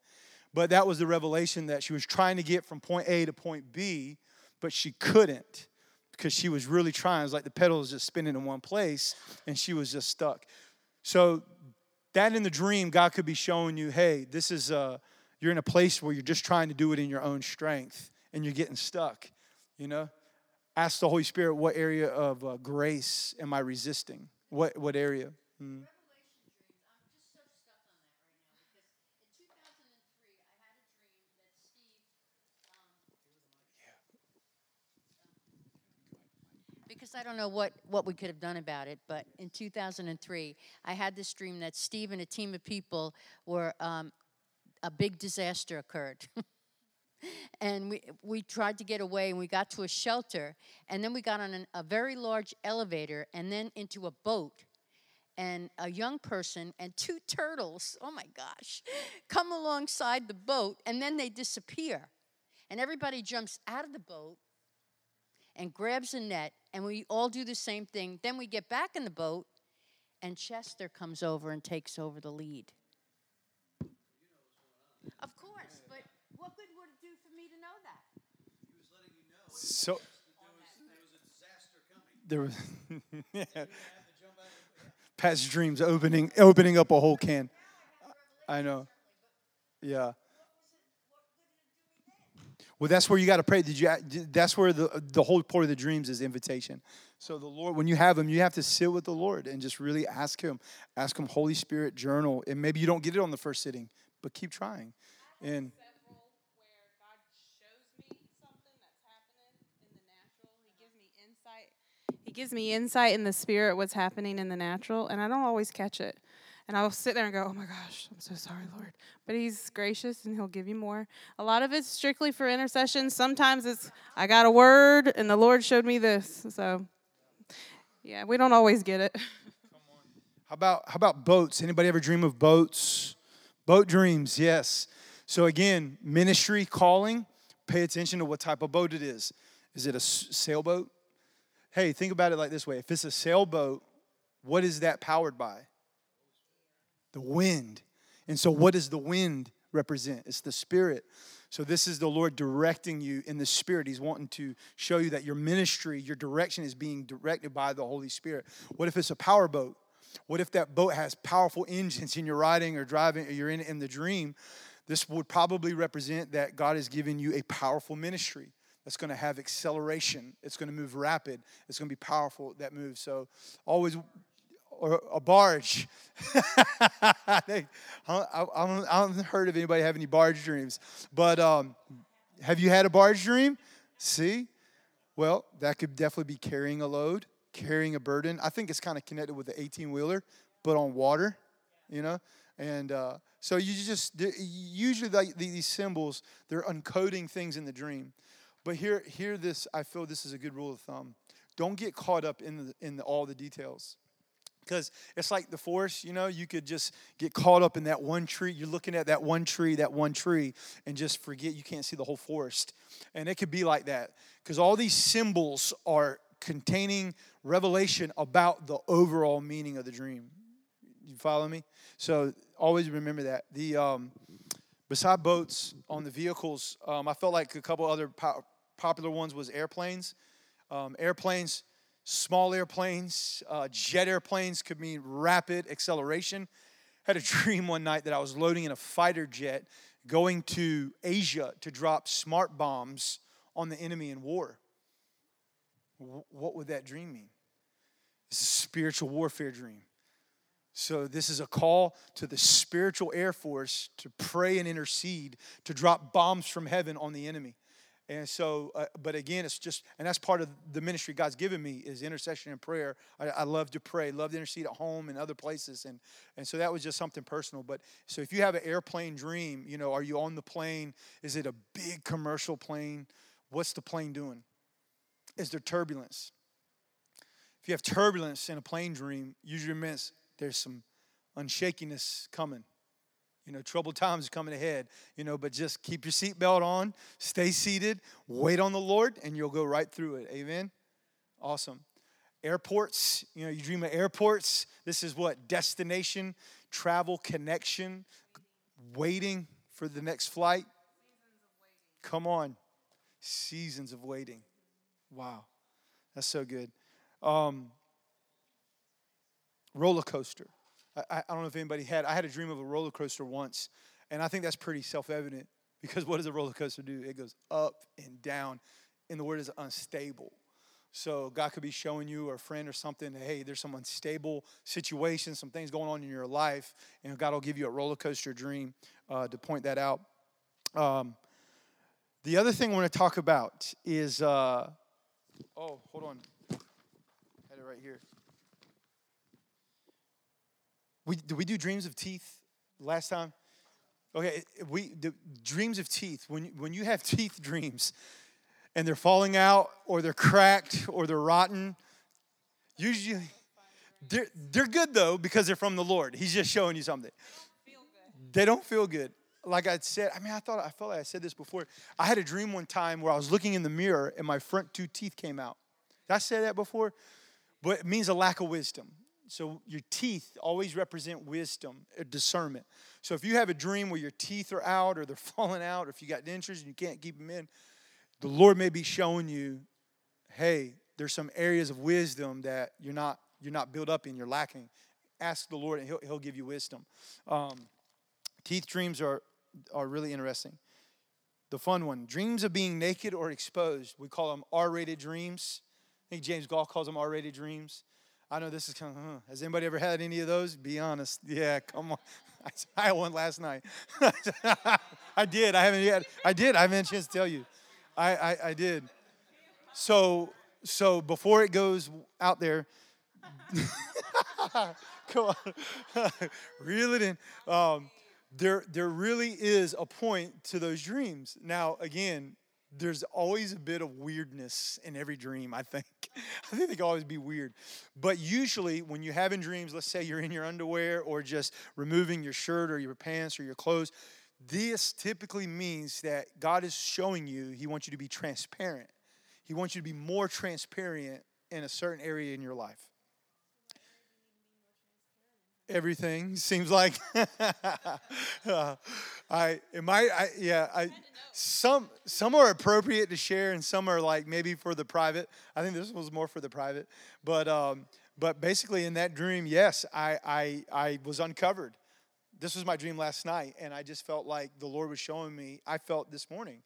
But that was the revelation that she was trying to get from point A to point B, but she couldn't because she was really trying. It was like the pedal was just spinning in one place, and she was just stuck. So that in the dream, God could be showing you, hey, this is uh, you're in a place where you're just trying to do it in your own strength, and you're getting stuck. You know, ask the Holy Spirit, what area of uh, grace am I resisting? What what area? Mm. Because I don't know what, what we could have done about it, but in 2003, I had this dream that Steve and a team of people were, um, a big disaster occurred. <laughs> and we, we tried to get away and we got to a shelter. And then we got on an, a very large elevator and then into a boat and a young person and two turtles oh my gosh come alongside the boat and then they disappear. And everybody jumps out of the boat and grabs a net and we all do the same thing. Then we get back in the boat and chester comes over and takes over the lead of course but what good would it do for me to know that So there was <laughs> yeah. Dreams opening opening up a whole can. I know. Yeah. Well, that's where you got to pray. Did you? That's where the the whole part of the dreams is invitation. So the Lord, when you have them, you have to sit with the Lord and just really ask Him. Ask Him, Holy Spirit, journal. And maybe you don't get it on the first sitting, but keep trying. And several where God shows me something that's happening in the natural. He gives me insight. He gives me insight in the spirit what's happening in the natural, and I don't always catch it. And I'll sit there and go, "Oh my gosh, I'm so sorry, Lord." But He's gracious, and He'll give you more. A lot of it's strictly for intercession. Sometimes it's I got a word, and the Lord showed me this. So, yeah, we don't always get it. How about how about boats? Anybody ever dream of boats? Boat dreams, yes. So again, ministry calling. Pay attention to what type of boat it is. Is it a sailboat? Hey, think about it like this way if it's a sailboat, what is that powered by? The wind. And so, what does the wind represent? It's the Spirit. So, this is the Lord directing you in the Spirit. He's wanting to show you that your ministry, your direction is being directed by the Holy Spirit. What if it's a power boat? What if that boat has powerful engines and you're riding or driving or you're in, in the dream? This would probably represent that God has given you a powerful ministry that's going to have acceleration. It's going to move rapid. It's going to be powerful that moves. So always or a barge. <laughs> I, I, haven't heard of anybody having any barge dreams, but um, have you had a barge dream? See, well, that could definitely be carrying a load, carrying a burden. I think it's kind of connected with the 18 wheeler, but on water, you know. And uh, so you just usually these symbols, they're uncoding things in the dream. But here, here, this I feel this is a good rule of thumb. Don't get caught up in the, in the, all the details. Because it's like the forest you know you could just get caught up in that one tree. You're looking at that one tree that one tree and just forget you can't see the whole forest. And it could be like that. Because all these symbols are containing revelation about the overall meaning of the dream. You follow me? So always remember that. The um, beside boats on the vehicles um, i felt like a couple other po- popular ones was airplanes um, airplanes Small airplanes, uh, jet airplanes could mean rapid acceleration. I Had a <laughs> dream one night that I was loading in a fighter jet going to Asia to drop smart bombs on the enemy in war. What would that dream mean? It's a spiritual warfare dream. So, this is a call to the spiritual air force to pray and intercede to drop bombs from heaven on the enemy. And so, uh, but again, it's just, and that's part of the ministry God's given me is intercession and prayer. I, I, love to pray, love to intercede at home and other places. And, and so that was just something personal. But so if you have an airplane dream, you know, are you on the plane? Is it a big commercial plane? What's the plane doing? Is there turbulence? If you have turbulence in a plane dream, usually means there's some unshakiness coming. You know, troubled times coming ahead, you know, but just keep your seatbelt on, stay seated, wait on the Lord, and you'll go right through it. Amen? Awesome. Airports, you know, you dream of airports. This is what? Destination, travel, connection, waiting for the next flight. Come on. Seasons of waiting. Wow. That's so good. Um, roller coaster. I, I don't know if anybody had, I had a dream of a roller coaster once, and I think that's pretty self evident <laughs> because what does a roller coaster do? It goes up and down, and the word is unstable. So God could be showing you or a friend or something, hey, there's some unstable situation, some things going on in your life, and God will give you a roller coaster dream uh, to point that out. Um, the other thing I want to talk about is, uh, oh, hold on, I had it right here. We, did we do dreams of teeth last time? Okay, we the dreams of teeth. When when you have teeth dreams, and they're falling out, or they're cracked, or they're rotten, usually they're they're good though because they're from the Lord. He's just showing you something. They don't feel good. Like I said, I mean, I thought I felt like I said this before. I had a dream one time where I was looking in the mirror and my front two teeth came out. Did I say that before? But it means a lack of wisdom. So your teeth always represent wisdom, uh, discernment. So if you have a dream where your teeth are out or they're <laughs> falling out, or if you got dentures and you can't keep them in, the Lord may be showing you, hey, there's some areas of wisdom that you're not you're not built up in, you're lacking. Ask the Lord, and He'll, he'll give you wisdom. Um, teeth dreams are are really interesting. The fun one, dreams of being naked or exposed. We call them R-rated dreams. I think James Goll calls them R-rated dreams. I know this is kind of, huh. has anybody ever had any of those? Be honest. Yeah, come on. <laughs> I had one last night. <laughs> I did. I haven't yet. I did. I haven't had a chance to tell you. I, I, I did. So, so before it goes out there, <laughs> come on, reel it in. Um, there, there really is a point to those dreams. Now, again, there's always a bit of weirdness in every dream, I think. <laughs> I think they can always be weird. But usually, when you're having dreams, let's say you're in your underwear or just removing your shirt or your pants or your clothes, this typically means that God is showing you He wants you to be transparent. He wants you to be more transparent in a certain area in your life? Everything <laughs> seems like uh, <laughs> I am I, I yeah I some some are appropriate to share and some are like maybe for the private. I think this was more for the private, but um, but basically in that dream, yes, I I I was uncovered. This was my dream last night, and I just felt like the Lord was showing me. I felt this morning,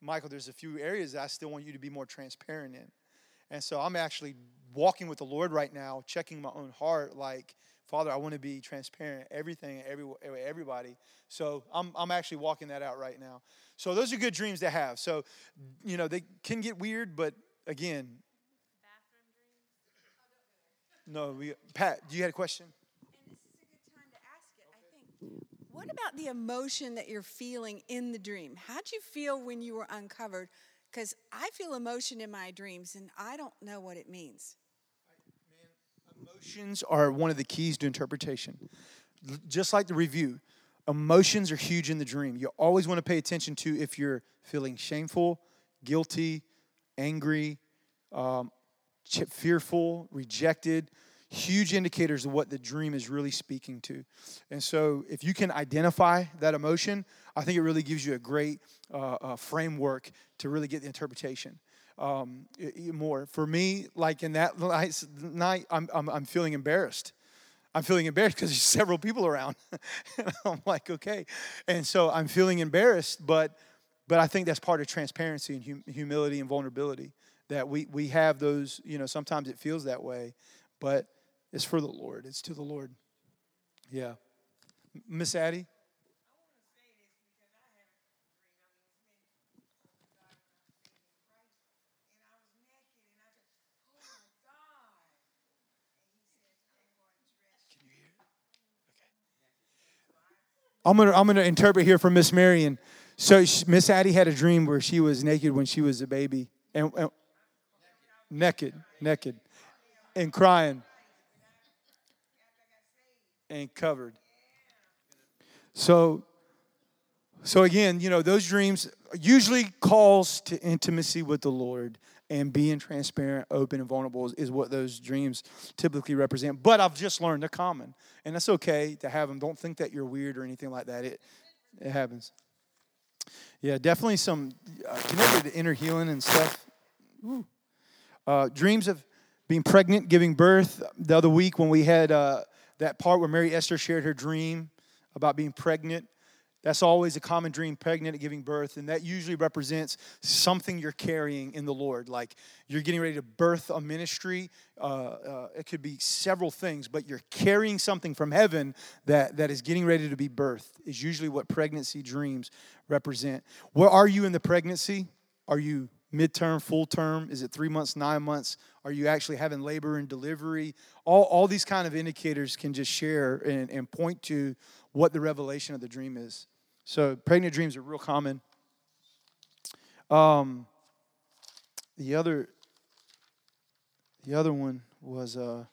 Michael. There's a few areas that I still want you to be more transparent in, and so I'm actually walking with the Lord right now, checking my own heart, like Father, I want to be transparent, everything, every, everybody. So I'm, I'm actually walking that out right now. So those are good dreams to have. So, you know, they can get weird, but again, no, we, Pat, do you had a question? And this is a good time to ask it. I think what about the emotion that you're feeling in the dream? How'd you feel when you were uncovered? Because I feel emotion in my dreams and I don't know what it means. Emotions are one of the keys to interpretation. Just like the review, emotions are huge in the dream. You always want to pay attention to if you're feeling shameful, guilty, angry, um, fearful, rejected. Huge indicators of what the dream is really speaking to. And so, if you can identify that emotion, I think it really gives you a great uh, uh, framework to really get the interpretation um, more. For me, like in that night, I'm, I'm, I'm feeling embarrassed. I'm feeling embarrassed because there's <laughs> several people around. and <laughs> I'm like, okay. And so I'm feeling embarrassed, but but I think that's part of transparency and hum- humility and vulnerability that we we have those, you know, sometimes it feels that way, but it's for the Lord. It's to the Lord. Yeah. Miss Addie? I'm gonna I'm gonna interpret here from Miss Marion. So Miss Addie had a dream where she was naked when she was a baby, and, and naked, naked, and crying, and covered. So, so again, you know, those dreams usually calls to intimacy with the Lord and being transparent, open, and vulnerable is, is, what those dreams typically represent. But I've just learned they're common, and that's okay to have them. Don't think that you're weird or anything like that. It it happens. Yeah, definitely some uh, connected to inner healing and stuff. Uh, dreams of being pregnant, giving birth. The other week when we had uh, that part where Mary Esther shared her dream about being pregnant. That's always a common dream, pregnant at giving birth, and that usually represents something you're carrying in the Lord. Like you're getting ready to birth a ministry. Uh, uh, it could be several things, but you're carrying something from heaven that, that is getting ready to be birthed, is usually what pregnancy dreams represent. Where are you in the pregnancy? Are you midterm, full term? Is it three months, nine months? Are you actually having labor and delivery? All, all these kind of indicators can just share and, and point to what the revelation of the dream is. So pregnant dreams are real common. Um, the other, the other one was uh,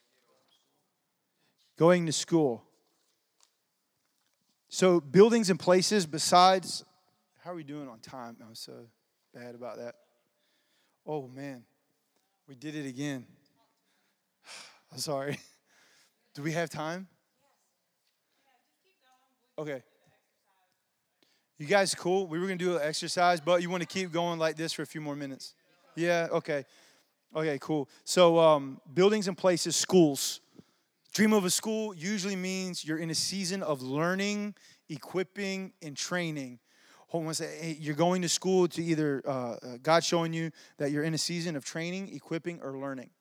going to school. So buildings and places besides. How are we doing on time? I'm so bad about that. Oh man, we did it again. <sighs> I'm sorry. <laughs> Do we have time? Okay. You guys cool? We were going to do an exercise, but you want to keep going like this for a few more minutes? Yeah, okay. Okay, cool. So, um, buildings and places, schools. Dream of a school usually means you're in a season of learning, equipping, and training. You're going to school to either, uh, uh, God showing you that you're in a season of training, equipping, or learning.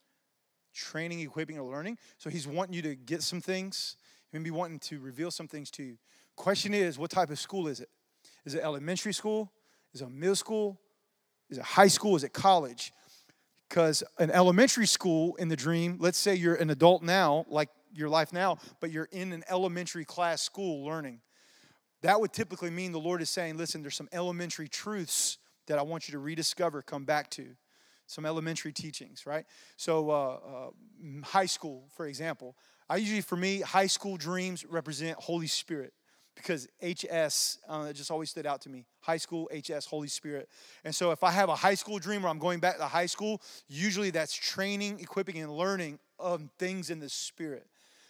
Training, equipping, or learning. So He's wanting you to get some things, maybe wanting to reveal some things to you. Question is, what type of school is it? Is it elementary school? Is it middle school? Is it high school? Is it college? Because an elementary school in the dream, let's say you're an adult now, like your life now, but you're in an elementary class school learning. That would typically mean the Lord is saying, listen, there's some elementary truths that I want you to rediscover, come back to. Some elementary teachings, right? So, uh, uh, high school, for example, I usually, for me, high school dreams represent Holy Spirit because HS, uh, it just always stood out to me. High school, HS, Holy Spirit. And so if I have a high school dream or I'm going back to high school, usually that's training, equipping, and learning of things in the Spirit.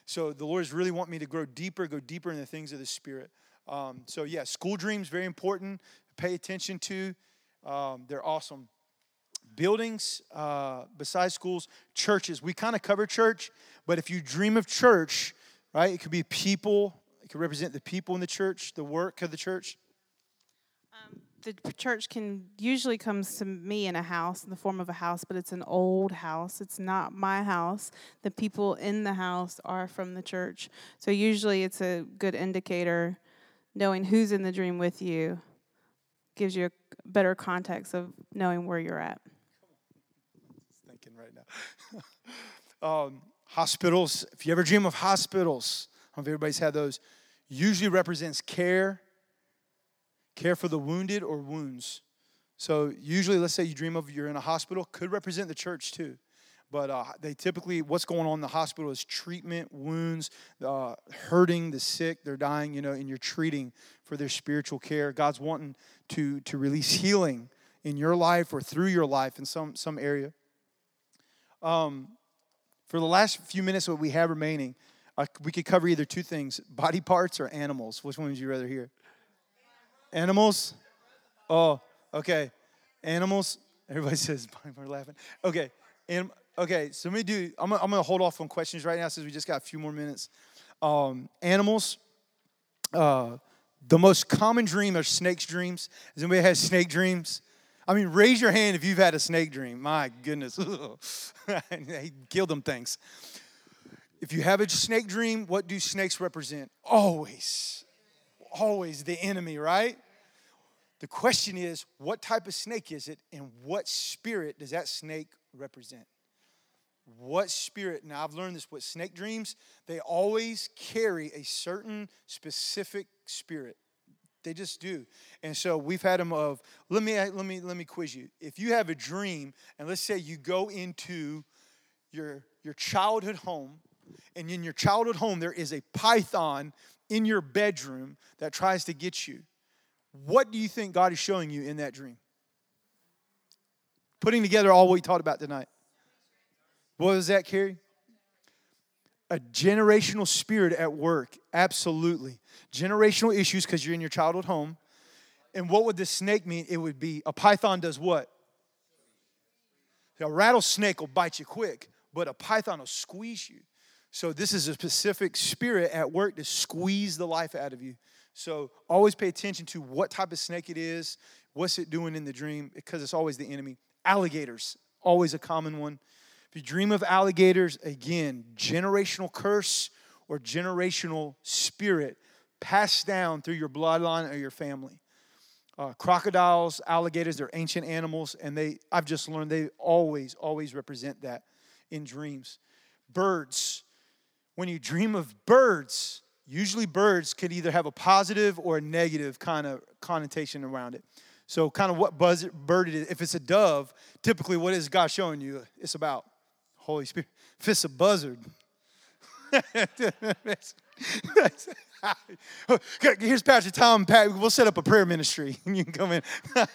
So the Lord is really want me to grow deeper, go deeper in the things of the Spirit. Um, so yeah, school dreams very important. Pay attention to. Um, they're awesome. Buildings, uh, besides schools, churches. We kind of cover church, but if you dream of church, right, it could be people. It could represent the people in the church, the work of the church. the church can usually comes to me in a house in the form of a house but it's an old house. It's not my house. The people in the house are from the church. So usually it's a good indicator. Knowing who's in the dream with you gives you a better context of knowing where you're at. Thinking right now. <laughs> um, hospitals, if you ever dream of hospitals, I don't know if everybody's had those, usually represents care, care for the wounded or wounds. So usually, let's say you dream of you're in a hospital, could represent the church too. But uh, they typically, what's going on in the hospital is treatment, wounds, uh, hurting the sick, they're dying, you know, and you're treating for their spiritual care. God's wanting to, to release healing in your life or through your life in some, some area. Um, for the last few minutes that we have remaining, uh, we could cover either two things body parts or animals. Which one would you rather hear? Animals? Oh, okay. Animals. Everybody <laughs> says, we're laughing. Okay. And, okay, so let me do, I'm, I'm going to hold off on questions right now since we just got a few more minutes. Um, animals. Uh, the most common dream are snakes' dreams. Has anybody had snake dreams? I mean, raise your hand if you've had a snake dream. My goodness. <laughs> he killed them things. If you have a snake dream, what do snakes represent? Always, always the enemy, right? The question is, what type of snake is it, and what spirit does that snake represent? What spirit? Now, I've learned this with snake dreams, they always carry a certain specific spirit. They just do. And so we've had them of let me let me let me quiz you. If you have a dream and let's say you go into your your childhood home and in your childhood home there is a python in your bedroom that tries to get you. What do you think God is showing you in that dream? Putting together all we talked about tonight. What was that, Carrie? a generational spirit at work absolutely generational issues because you're in your childhood home and what would the snake mean it would be a python does what a rattlesnake will bite you quick but a python will squeeze you so this is a specific spirit at work to squeeze the life out of you so always pay attention to what type of snake it is what's it doing in the dream because it's always the enemy alligators always a common one if you dream of alligators, again, generational curse or generational spirit passed down through your bloodline or your family. Uh, crocodiles, alligators, they're ancient animals, and they, I've just learned they always, always represent that in dreams. Birds, when you dream of birds, usually birds could either have a positive or a negative kind of connotation around it. So, kind of what buzz, bird it is. If it's a dove, typically what is God showing you it's about? Holy Spirit. If it's a buzzard, <laughs> here's Pastor Tom. Pat, we'll set up a prayer ministry, and <laughs> you can come in. <laughs>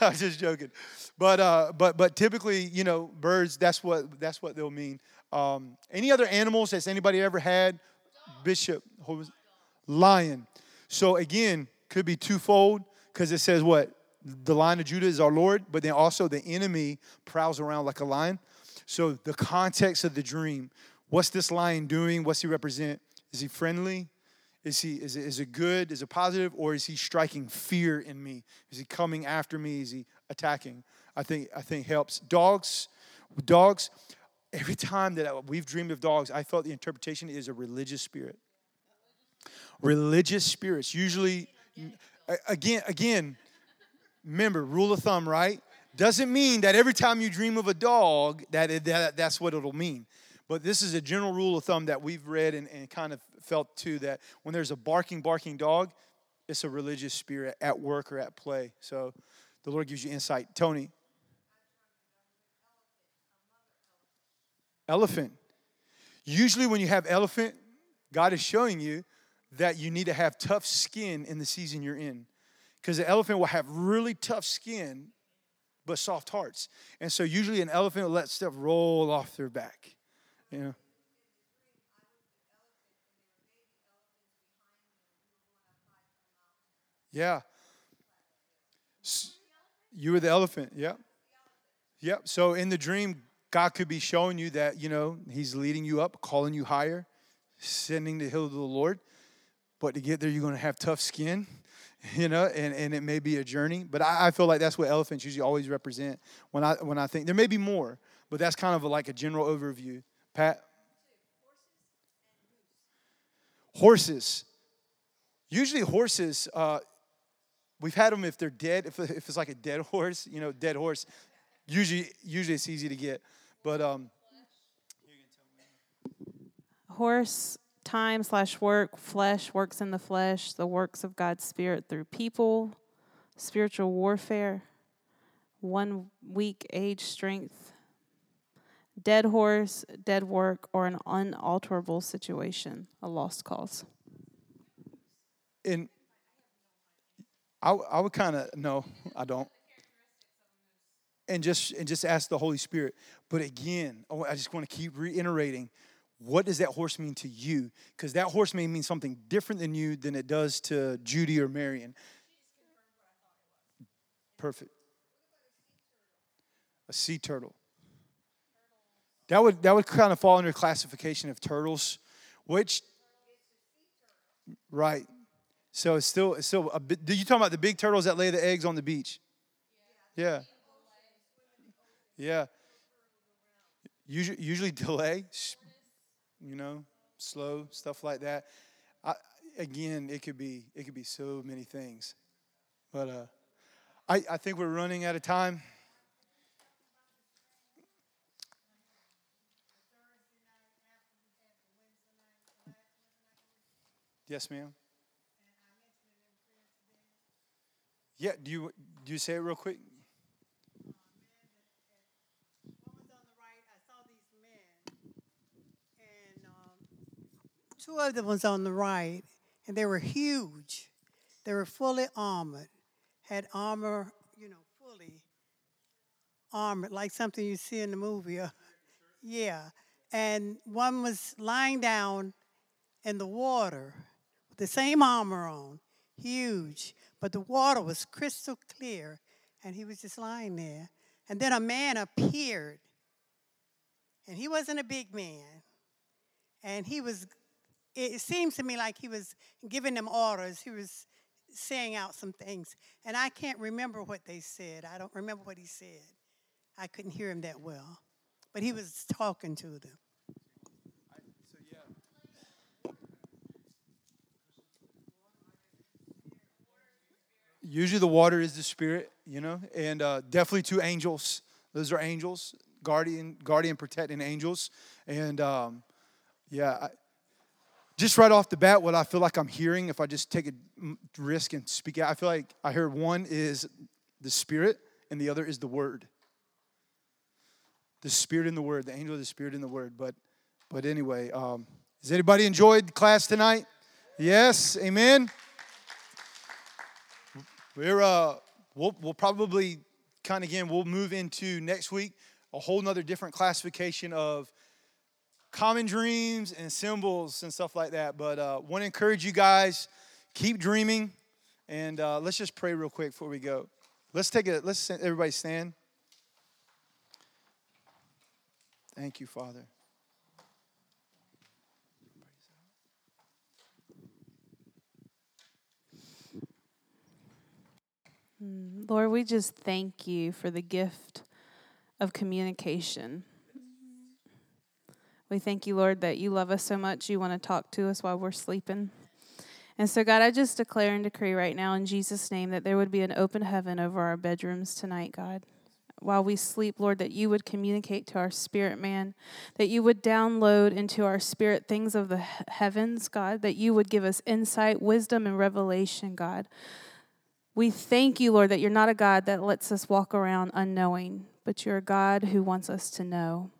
I was just joking, but uh, but but typically, you know, birds. That's what that's what they'll mean. Um, any other animals that's anybody ever had? Bishop, lion. So again, could be twofold because it says what the lion of Judah is our Lord, but then also the enemy prowls around like a lion. So, the context of the dream what's this lion doing? What's he represent? Is he friendly? Is, he, is, it, is it good? Is it positive? Or is he striking fear in me? Is he coming after me? Is he attacking? I think, I think helps. Dogs, dogs, every time that we've dreamed of dogs, I felt the interpretation is a religious spirit. Religious spirits, usually, again, again, remember, rule of thumb, right? Doesn't mean that every time you dream of a dog, that, that that's what it'll mean. But this is a general rule of thumb that we've read and, and kind of felt too that when there's a barking, barking dog, it's a religious spirit at work or at play. So the Lord gives you insight. Tony. Elephant. Usually, when you have elephant, God is showing you that you need to have tough skin in the season you're in. Because the elephant will have really tough skin, but soft hearts. And so usually an elephant will let stuff roll off their back. You know? Yeah. You were the elephant, Yep. Yep. So in the dream, God could be showing you that, you know, He's leading you up, calling you higher, sending the hill to the Lord. But to get there, you're going to have tough skin, <laughs> you know, and, and it may be a journey. But I, I feel like that's what elephants usually always represent when I, when I think there may be more, but that's kind of a, like a general overview. Pat? Horses. Usually, horses, uh, we've had them if they're dead, if, if it's like a dead <laughs> horse, you know, dead horse. Usually, usually it's easy to get. But um, horse time slash work, flesh works in the flesh, the works of God's Spirit through people, spiritual warfare, one week age strength, dead horse, dead work, or an unalterable situation, a lost cause. And I, I would kind of, no, I don't and just and just ask the Holy Spirit. But again, oh, I just want to keep reiterating what does that horse mean to you? Because that horse may mean something different than you than it does to Judy or Marion. Perfect. A sea turtle. That would that would kind of fall under classification of turtles, which right. So it's still it's still a bit. Do you talking about the big turtles that lay the eggs on the beach? Yeah. Yeah. Usually, usually delay, you know, slow stuff like that. I, again, it could be it could be so many things, but uh, I I think we're running out of time. Yes, ma'am. Yeah, do you do you say it real quick? Two of them was on the right, and they were huge. They were fully armored, had armor, you know, fully armored, like something you see in the movie. Uh, yeah. And one was lying down in the water with the same armor on, huge, but the water was crystal clear, and he was just lying there. And then a man appeared, and he wasn't a big man, and he was it seems to me like he was giving them orders. He was saying out some things. And I can't remember what they said. I don't remember what he said. I couldn't hear him that well. But he was talking to them. Usually the water is the spirit, you know, and uh, definitely two angels. Those are angels, guardian, guardian, protecting angels, and um, yeah, I, just right off the bat, what I feel like I'm hearing, if I just take a risk and speak out, I feel like I heard one is the Spirit and the other is the Word. The Spirit and the Word, the angel of the Spirit and the Word. But, but anyway, um, has anybody enjoyed class tonight? Yes, amen. We're uh, we'll we'll probably kind of again we'll move into next week a whole nother different classification of common dreams and symbols and stuff like that. But uh, want to encourage you guys, keep dreaming, and uh, let's just pray real quick before we go. Let's take it. Let's everybody stand. Thank you, Father. Mm, Lord, we just thank you for the gift of communication. We thank you, Lord, that you love us so much. You want to talk to us while we're sleeping. And so, God, I just declare and decree right now in Jesus' name that there would be an open heaven over our bedrooms tonight, God. While we sleep, Lord, that you would communicate to our spirit man, that you would download into our spirit things of the heavens, God, that you would give us insight, wisdom, and revelation, God. We thank you, Lord, that you're not a God that lets us walk around unknowing, but you're a God who wants us to know.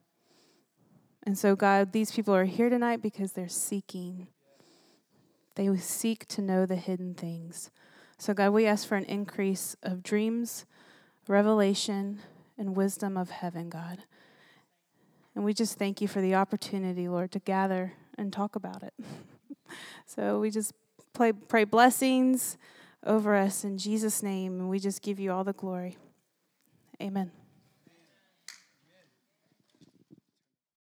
And so, God, these people are here tonight because they're seeking. They seek to know the hidden things. So, God, we ask for an increase of dreams, revelation, and wisdom of heaven, God. And we just thank you for the opportunity, Lord, to gather and talk about it. <laughs> so we just pray, pray blessings over us in Jesus' name, and we just give you all the glory. Amen.